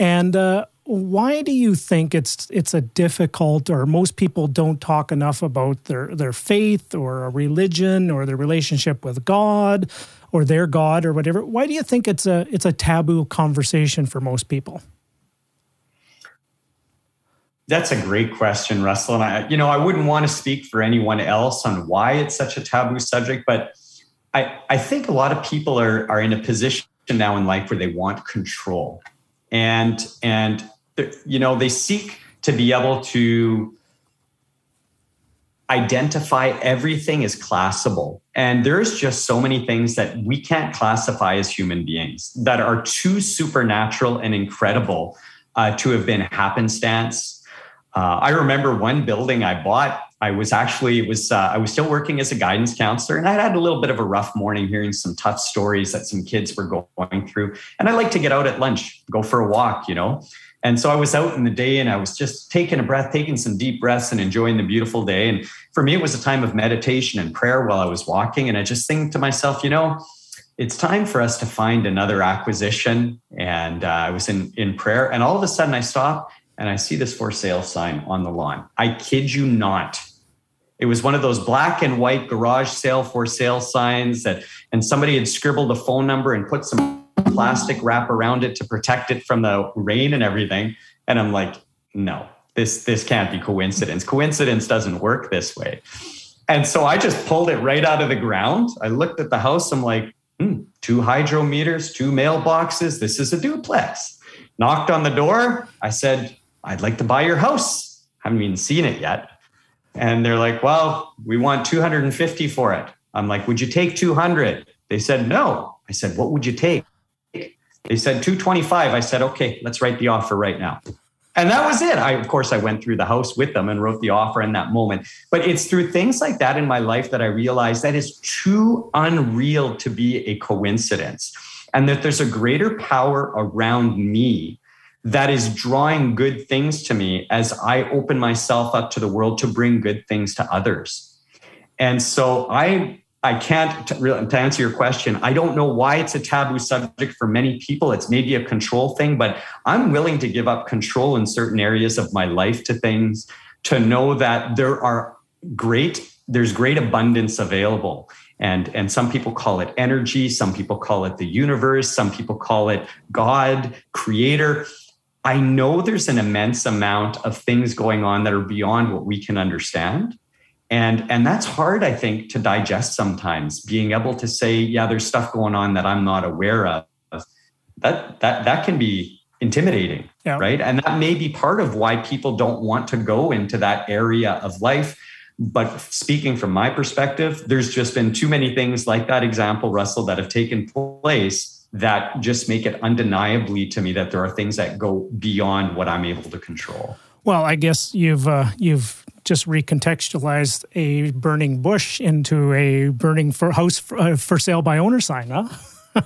and uh, why do you think it's it's a difficult or most people don't talk enough about their their faith or a religion or their relationship with God or their God or whatever? Why do you think it's a it's a taboo conversation for most people? that's a great question, Russell. And I, you know, I wouldn't want to speak for anyone else on why it's such a taboo subject, but I, I think a lot of people are, are in a position now in life where they want control. And, and, you know, they seek to be able to identify everything as classable. And there's just so many things that we can't classify as human beings that are too supernatural and incredible uh, to have been happenstance uh, I remember one building I bought. I was actually was uh, I was still working as a guidance counselor, and I had a little bit of a rough morning, hearing some tough stories that some kids were going through. And I like to get out at lunch, go for a walk, you know. And so I was out in the day, and I was just taking a breath, taking some deep breaths, and enjoying the beautiful day. And for me, it was a time of meditation and prayer while I was walking. And I just think to myself, you know, it's time for us to find another acquisition. And uh, I was in in prayer, and all of a sudden I stop and I see this for sale sign on the lawn. I kid you not. It was one of those black and white garage sale for sale signs that, and somebody had scribbled a phone number and put some plastic wrap around it to protect it from the rain and everything. And I'm like, no, this this can't be coincidence. Coincidence doesn't work this way. And so I just pulled it right out of the ground. I looked at the house. I'm like, hmm, two hydrometers, two mailboxes. This is a duplex. Knocked on the door. I said, I'd like to buy your house. Haven't even seen it yet. And they're like, well, we want 250 for it. I'm like, would you take 200? They said, no. I said, what would you take? They said 225. I said, okay, let's write the offer right now. And that was it. I, of course, I went through the house with them and wrote the offer in that moment. But it's through things like that in my life that I realized that is too unreal to be a coincidence. And that there's a greater power around me that is drawing good things to me as I open myself up to the world to bring good things to others. And so I I can't to, to answer your question. I don't know why it's a taboo subject for many people. It's maybe a control thing, but I'm willing to give up control in certain areas of my life to things to know that there are great there's great abundance available and and some people call it energy some people call it the universe some people call it god creator I know there's an immense amount of things going on that are beyond what we can understand. And, and that's hard, I think, to digest sometimes, being able to say, yeah, there's stuff going on that I'm not aware of. That that that can be intimidating, yeah. right? And that may be part of why people don't want to go into that area of life. But speaking from my perspective, there's just been too many things like that example, Russell, that have taken place that just make it undeniably to me that there are things that go beyond what I'm able to control. Well, I guess you've uh, you've just recontextualized a burning bush into a burning for house for, uh, for sale by owner sign, huh?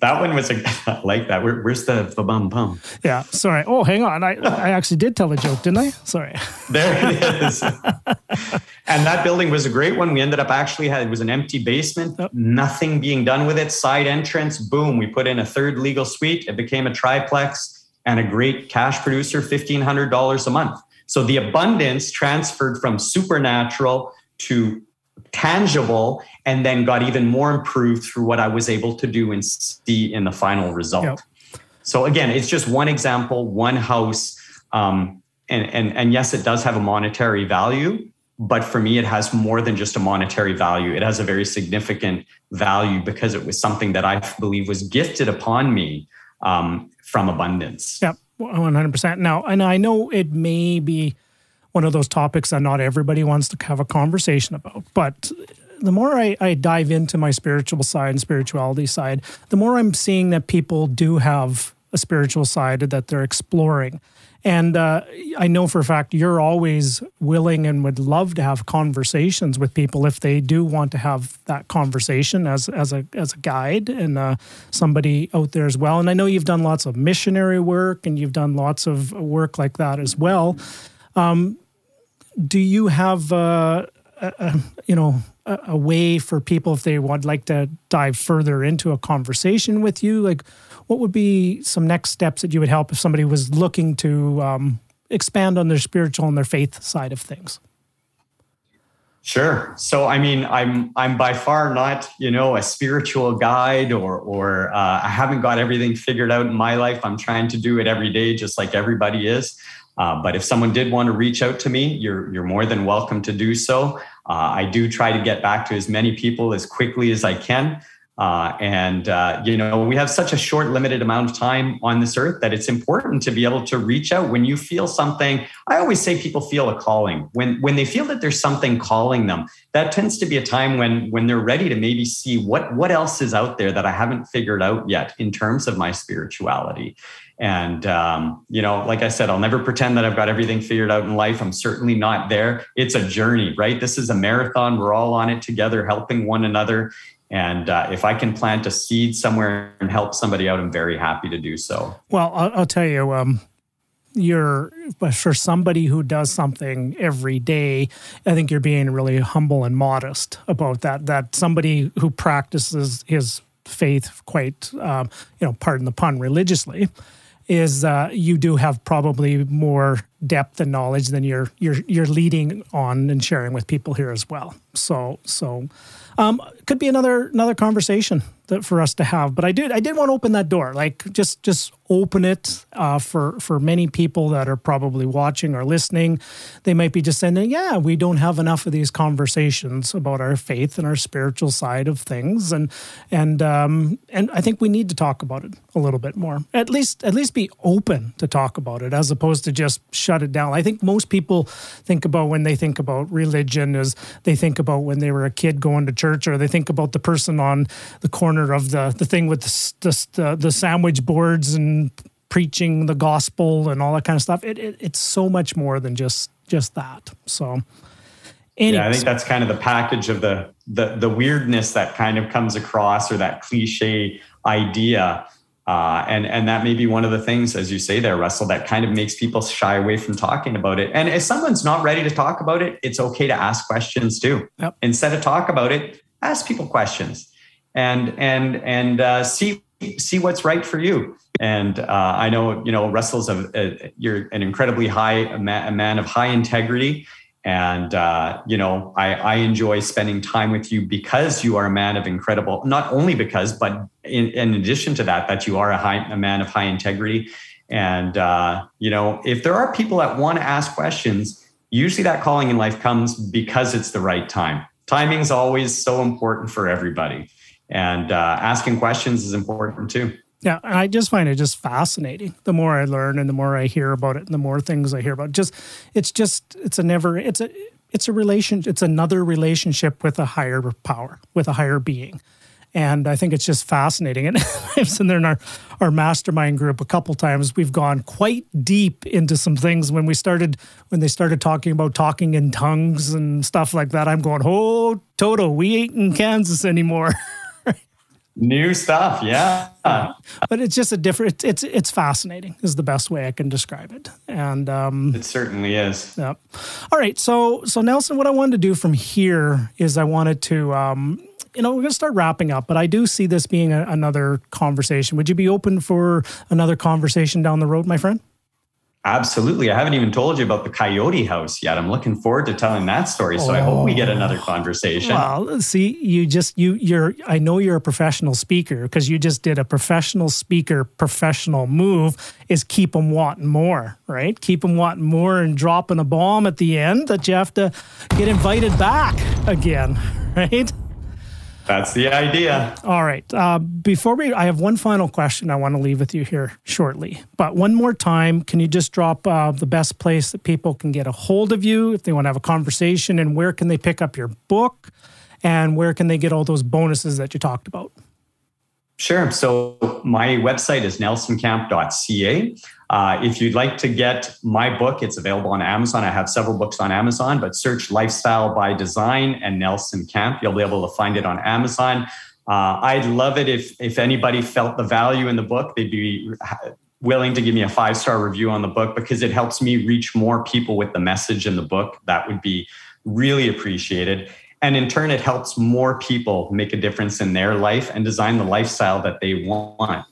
that one was a, like that. Where, where's the the bum bum? Yeah, sorry. Oh, hang on. I I actually did tell a joke, didn't I? Sorry. There it is. and that building was a great one. We ended up actually had it was an empty basement, nothing being done with it. Side entrance, boom. We put in a third legal suite. It became a triplex and a great cash producer, fifteen hundred dollars a month. So the abundance transferred from supernatural to tangible and then got even more improved through what I was able to do and see in the final result. Yep. So again, it's just one example, one house. Um, and, and, and yes, it does have a monetary value, but for me, it has more than just a monetary value. It has a very significant value because it was something that I believe was gifted upon me um, from abundance. Yep, 100%. Now, and I know it may be one of those topics that not everybody wants to have a conversation about. But the more I, I dive into my spiritual side and spirituality side, the more I'm seeing that people do have a spiritual side that they're exploring. And uh, I know for a fact you're always willing and would love to have conversations with people if they do want to have that conversation as as a as a guide and uh, somebody out there as well. And I know you've done lots of missionary work and you've done lots of work like that as well. Um, do you have uh, a, a, you know a, a, way for people if they would like to dive further into a conversation with you like what would be some next steps that you would help if somebody was looking to um, expand on their spiritual and their faith side of things Sure. So, I mean, I'm I'm by far not, you know, a spiritual guide, or or uh, I haven't got everything figured out in my life. I'm trying to do it every day, just like everybody is. Uh, but if someone did want to reach out to me, you're you're more than welcome to do so. Uh, I do try to get back to as many people as quickly as I can. Uh, and uh, you know, we have such a short, limited amount of time on this earth that it's important to be able to reach out when you feel something. I always say people feel a calling when when they feel that there's something calling them. That tends to be a time when when they're ready to maybe see what what else is out there that I haven't figured out yet in terms of my spirituality. And, um, you know, like I said, I'll never pretend that I've got everything figured out in life. I'm certainly not there. It's a journey, right? This is a marathon. We're all on it together, helping one another. And uh, if I can plant a seed somewhere and help somebody out, I'm very happy to do so. Well, I'll, I'll tell you, um, you're for somebody who does something every day i think you're being really humble and modest about that that somebody who practices his faith quite um, you know pardon the pun religiously is uh, you do have probably more depth and knowledge than you're you're you're leading on and sharing with people here as well. So so um, could be another another conversation that for us to have. But I did I did want to open that door, like just just open it uh, for for many people that are probably watching or listening. They might be just saying, "Yeah, we don't have enough of these conversations about our faith and our spiritual side of things," and and um, and I think we need to talk about it a little bit more. At least at least be open to talk about it, as opposed to just shut it down. I think most people think about when they think about religion is they think about when they were a kid going to church, or they think about the person on the corner of the the thing with the the, the sandwich boards and preaching the gospel and all that kind of stuff. It, it it's so much more than just just that. So. Anyways. Yeah, I think that's kind of the package of the, the the weirdness that kind of comes across or that cliche idea uh, and and that may be one of the things, as you say there, Russell, that kind of makes people shy away from talking about it. And if someone's not ready to talk about it, it's okay to ask questions too. Yep. Instead of talk about it, ask people questions, and and and uh, see see what's right for you. And uh, I know you know Russell's a, a, you're an incredibly high a man, a man of high integrity. And uh, you know I, I, enjoy spending time with you because you are a man of incredible not only because but in, in addition to that that you are a, high, a man of high integrity. And uh, you know if there are people that want to ask questions usually that calling in life comes because it's the right time timing is always so important for everybody and uh, asking questions is important too yeah, I just find it just fascinating. The more I learn and the more I hear about it and the more things I hear about it, just it's just it's a never it's a it's a relation it's another relationship with a higher power, with a higher being. And I think it's just fascinating. And I've seen there in our, our mastermind group a couple times. We've gone quite deep into some things when we started when they started talking about talking in tongues and stuff like that. I'm going, oh Toto, we ain't in Kansas anymore. New stuff, yeah. But it's just a different. It's it's fascinating. Is the best way I can describe it. And um, it certainly is. Yeah. All right. So so Nelson, what I wanted to do from here is I wanted to. Um, you know, we're going to start wrapping up, but I do see this being a, another conversation. Would you be open for another conversation down the road, my friend? Absolutely. I haven't even told you about the Coyote House yet. I'm looking forward to telling that story. So oh. I hope we get oh. another conversation. Well, see, you just you you're I know you're a professional speaker because you just did a professional speaker professional move is keep them wanting more, right? Keep them wanting more and dropping a bomb at the end that you have to get invited back again, right? That's the idea. All right. Uh, before we, I have one final question I want to leave with you here shortly. But one more time, can you just drop uh, the best place that people can get a hold of you if they want to have a conversation, and where can they pick up your book, and where can they get all those bonuses that you talked about? Sure. So my website is nelsoncamp.ca. Uh, if you'd like to get my book, it's available on Amazon. I have several books on Amazon, but search Lifestyle by Design and Nelson Camp. You'll be able to find it on Amazon. Uh, I'd love it if if anybody felt the value in the book, they'd be willing to give me a five star review on the book because it helps me reach more people with the message in the book. That would be really appreciated. And in turn, it helps more people make a difference in their life and design the lifestyle that they want.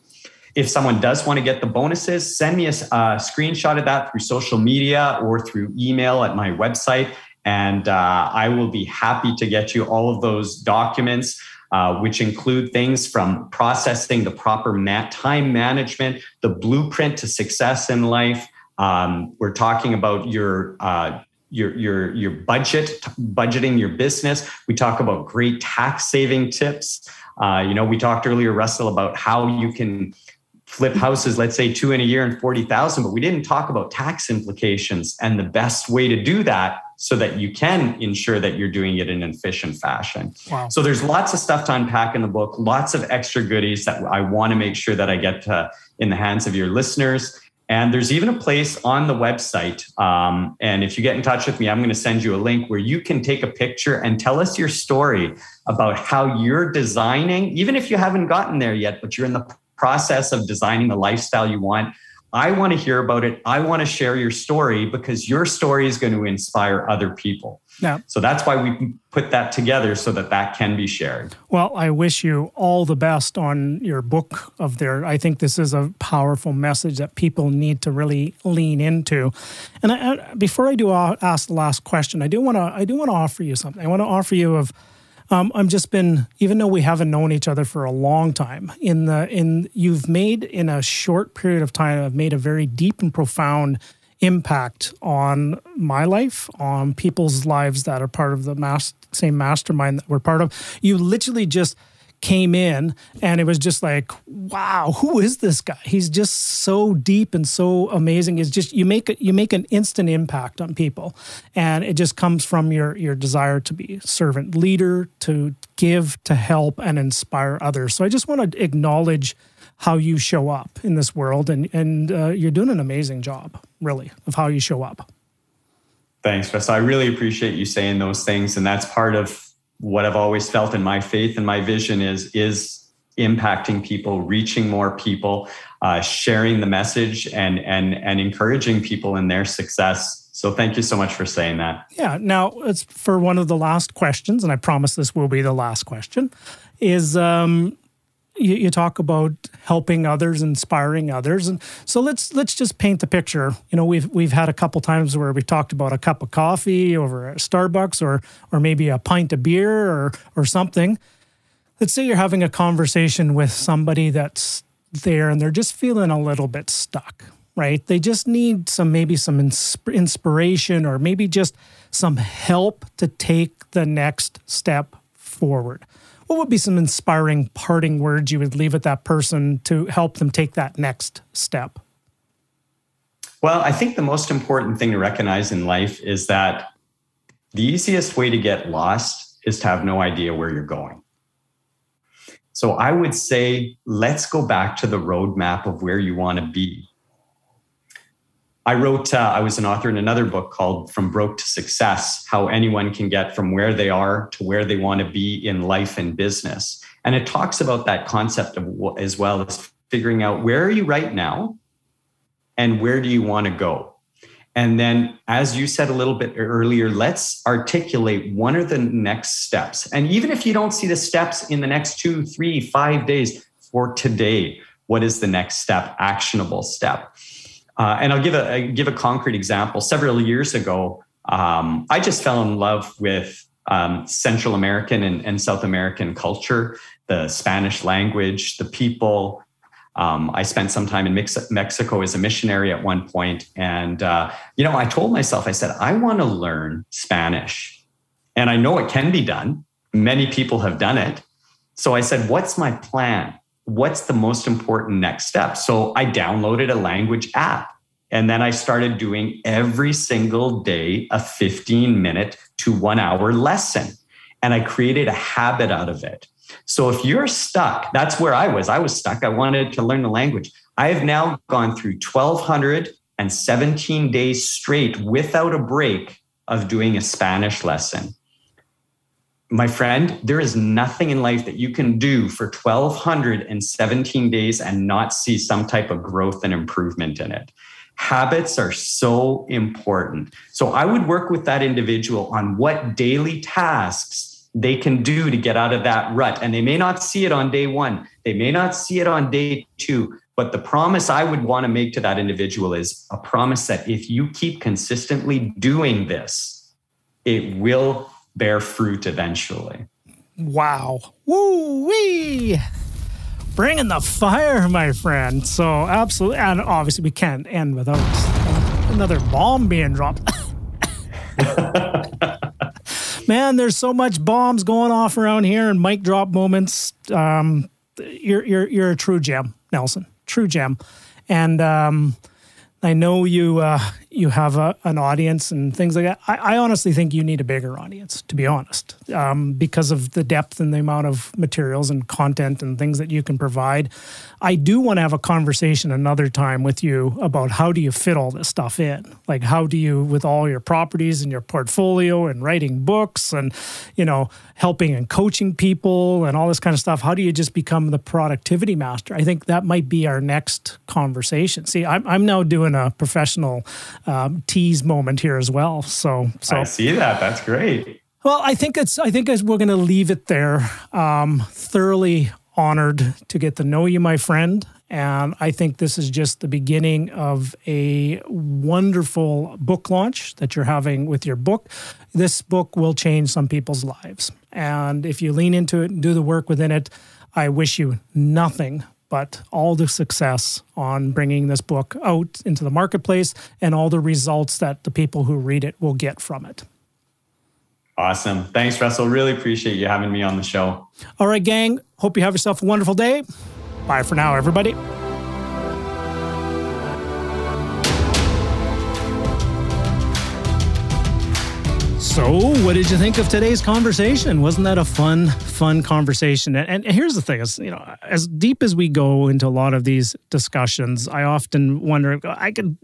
If someone does want to get the bonuses, send me a, a screenshot of that through social media or through email at my website. And uh, I will be happy to get you all of those documents. Uh, which include things from processing the proper mat- time management, the blueprint to success in life, Um, we're talking about your uh, your your your budget, budgeting your business. We talk about great tax saving tips. Uh, you know, we talked earlier, Russell, about how you can flip houses, let's say two in a year and 40,000, but we didn't talk about tax implications and the best way to do that so that you can ensure that you're doing it in an efficient fashion. Wow. So there's lots of stuff to unpack in the book, lots of extra goodies that I want to make sure that I get to, in the hands of your listeners. And there's even a place on the website. Um, and if you get in touch with me, I'm going to send you a link where you can take a picture and tell us your story about how you're designing, even if you haven't gotten there yet, but you're in the process of designing the lifestyle you want. I want to hear about it. I want to share your story because your story is going to inspire other people. Yeah. So that's why we put that together so that that can be shared. Well, I wish you all the best on your book of there. I think this is a powerful message that people need to really lean into. And I, before I do ask the last question, I do want to I do want to offer you something. I want to offer you of um, I'm just been, even though we haven't known each other for a long time, in the in you've made in a short period of time, I've made a very deep and profound impact on my life, on people's lives that are part of the mass, same mastermind that we're part of. You literally just came in and it was just like wow who is this guy? He's just so deep and so amazing. It's just you make you make an instant impact on people. And it just comes from your your desire to be servant leader to give to help and inspire others. So i just want to acknowledge how you show up in this world and and uh, you're doing an amazing job really of how you show up thanks Russ. i really appreciate you saying those things and that's part of what I've always felt in my faith and my vision is is impacting people, reaching more people, uh, sharing the message, and and and encouraging people in their success. So thank you so much for saying that. Yeah. Now it's for one of the last questions, and I promise this will be the last question. Is um, you, you, talk about helping others, inspiring others, and so let's let's just paint the picture. You know, we've we've had a couple times where we talked about a cup of coffee over at Starbucks, or or maybe a pint of beer, or or something. Let's say you're having a conversation with somebody that's there, and they're just feeling a little bit stuck. Right? They just need some maybe some insp- inspiration, or maybe just some help to take the next step forward what would be some inspiring parting words you would leave with that person to help them take that next step? Well, I think the most important thing to recognize in life is that the easiest way to get lost is to have no idea where you're going. So I would say, let's go back to the roadmap of where you want to be. I wrote, uh, I was an author in another book called From Broke to Success How Anyone Can Get From Where They Are to Where They Want to Be in Life and Business. And it talks about that concept of as well as figuring out where are you right now and where do you want to go. And then, as you said a little bit earlier, let's articulate one of the next steps. And even if you don't see the steps in the next two, three, five days for today, what is the next step, actionable step? Uh, and I'll give a give a concrete example. Several years ago, um, I just fell in love with um, Central American and, and, South American culture, the Spanish language, the people. Um, I spent some time in Mex- Mexico as a missionary at one point, and uh, you know, I told myself, I said, I want to learn Spanish, and I know it can be done. Many people have done it. So I said, what's my plan? What's the most important next step? So I downloaded a language app and then I started doing every single day a 15 minute to one hour lesson. And I created a habit out of it. So if you're stuck, that's where I was. I was stuck. I wanted to learn the language. I have now gone through 1,217 days straight without a break of doing a Spanish lesson my friend, there is nothing in life that you can do for 1,217 days and not see some type of growth and improvement in it. Habits are so important. So I would work with that individual on what daily tasks they can do to get out of that rut. And they may not see it on day one, they may not see it on day two. But the promise I would want to make to that individual is a promise that if you keep consistently doing this, it will bear fruit eventually. Wow. Woo wee! Bringing the fire, my friend. So, absolutely. And obviously, we can't end without another bomb being dropped. Man, there's so much bombs going off around here and mic drop moments. Um, you're you're you're a true gem, Nelson. True gem, and um, I know you uh, you have a, an audience and things like that. I, I, honestly think you need a bigger audience, to be honest, um, because of the depth and the amount of materials and content and things that you can provide. I do want to have a conversation another time with you about how do you fit all this stuff in? Like how do you with all your properties and your portfolio and writing books and you know helping and coaching people and all this kind of stuff, how do you just become the productivity master? I think that might be our next conversation. See, I'm I'm now doing a professional um, tease moment here as well. So so I see that. That's great. Well, I think it's. I think as we're going to leave it there. Um, thoroughly honored to get to know you, my friend. And I think this is just the beginning of a wonderful book launch that you're having with your book. This book will change some people's lives. And if you lean into it and do the work within it, I wish you nothing but all the success on bringing this book out into the marketplace and all the results that the people who read it will get from it. Awesome. Thanks, Russell. Really appreciate you having me on the show. All right, gang. Hope you have yourself a wonderful day. Bye for now, everybody. So, what did you think of today's conversation? Wasn't that a fun, fun conversation? And, and, here's the thing: is you know, as deep as we go into a lot of these discussions, I often wonder, I could,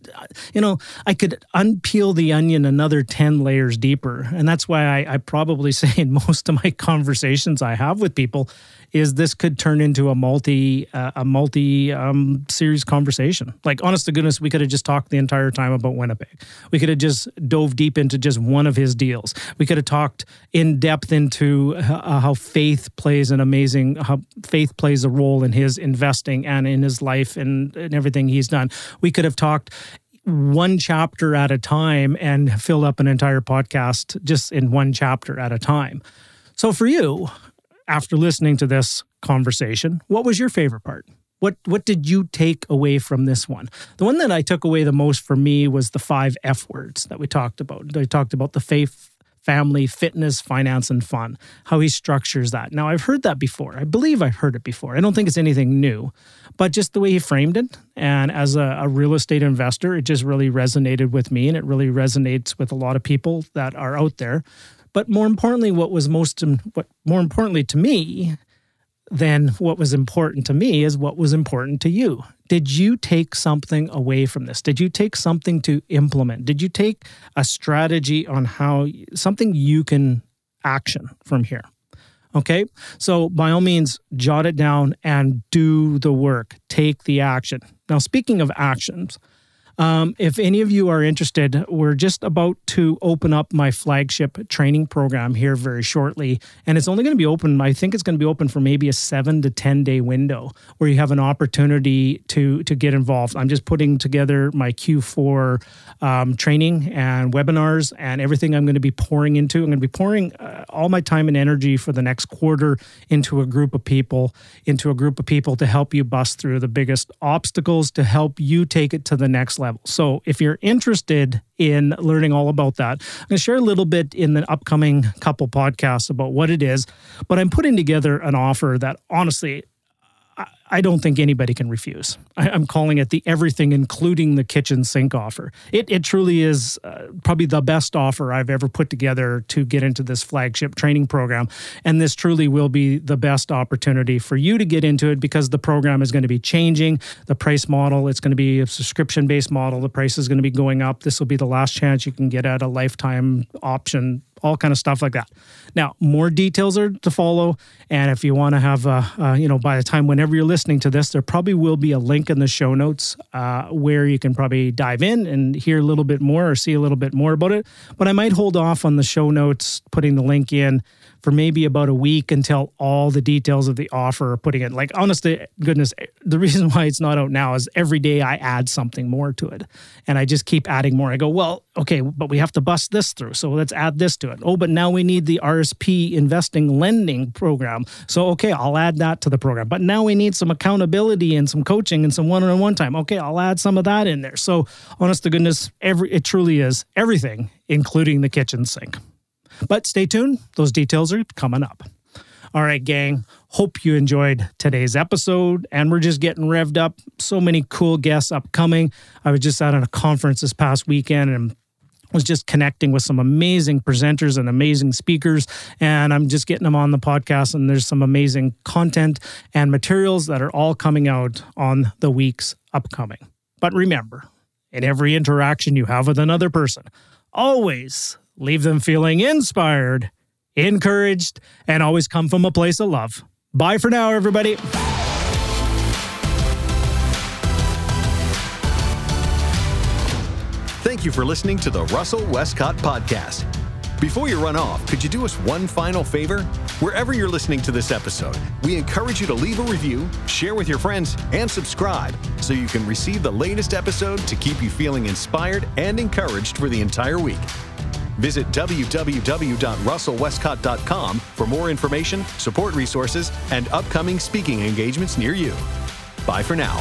you know, I could unpeel the onion another ten layers deeper, and that's why I, I probably say in most of my conversations I have with people, is this could turn into a multi uh, a multi um, series conversation. Like honest to goodness, we could have just talked the entire time about Winnipeg. We could have just dove deep into just one of his deals. We could have talked in depth into uh, how faith plays an amazing how faith plays a role in his investing and in his life and, and everything he's done. We could have talked one chapter at a time and filled up an entire podcast just in one chapter at a time. So for you, after listening to this conversation, what was your favorite part? What what did you take away from this one? The one that I took away the most for me was the five F words that we talked about. I talked about the faith, family, fitness, finance, and fun. How he structures that. Now I've heard that before. I believe I've heard it before. I don't think it's anything new, but just the way he framed it, and as a, a real estate investor, it just really resonated with me, and it really resonates with a lot of people that are out there but more importantly, what was most what more importantly to me than what was important to me is what was important to you. Did you take something away from this? Did you take something to implement? Did you take a strategy on how something you can action from here? Okay. So, by all means, jot it down and do the work, take the action. Now, speaking of actions, um, if any of you are interested, we're just about to open up my flagship training program here very shortly. And it's only going to be open, I think it's going to be open for maybe a seven to 10 day window where you have an opportunity to, to get involved. I'm just putting together my Q4 um, training and webinars and everything I'm going to be pouring into. I'm going to be pouring uh, all my time and energy for the next quarter into a group of people, into a group of people to help you bust through the biggest obstacles, to help you take it to the next level level. So if you're interested in learning all about that, I'm going to share a little bit in the upcoming couple podcasts about what it is. But I'm putting together an offer that honestly, I don't think anybody can refuse. I, am calling it the everything, including the kitchen sink offer. It, it truly is uh, probably the best offer I've ever put together to get into this flagship training program. And this truly will be the best opportunity for you to get into it because the program is going to be changing. The price model, it's going to be a subscription based model. The price is going to be going up. This will be the last chance you can get at a lifetime option all kind of stuff like that. Now, more details are to follow, and if you want to have, uh, uh, you know, by the time whenever you're listening to this, there probably will be a link in the show notes uh, where you can probably dive in and hear a little bit more or see a little bit more about it. But I might hold off on the show notes, putting the link in for maybe about a week until all the details of the offer are putting it. Like, honest goodness, the reason why it's not out now is every day I add something more to it. And I just keep adding more. I go, well, okay, but we have to bust this through. So let's add this to it. Oh, but now we need the RSP investing lending program. So, okay, I'll add that to the program. But now we need some accountability and some coaching and some one on one time. Okay, I'll add some of that in there. So, honest to goodness, every it truly is everything, including the kitchen sink. But stay tuned, those details are coming up. All right, gang. Hope you enjoyed today's episode. And we're just getting revved up. So many cool guests upcoming. I was just out at a conference this past weekend and was just connecting with some amazing presenters and amazing speakers. And I'm just getting them on the podcast. And there's some amazing content and materials that are all coming out on the weeks upcoming. But remember, in every interaction you have with another person, always leave them feeling inspired, encouraged, and always come from a place of love. Bye for now, everybody. Thank you for listening to the Russell Westcott Podcast. Before you run off, could you do us one final favor? Wherever you're listening to this episode, we encourage you to leave a review, share with your friends, and subscribe so you can receive the latest episode to keep you feeling inspired and encouraged for the entire week. Visit www.russellwestcott.com for more information, support resources, and upcoming speaking engagements near you. Bye for now.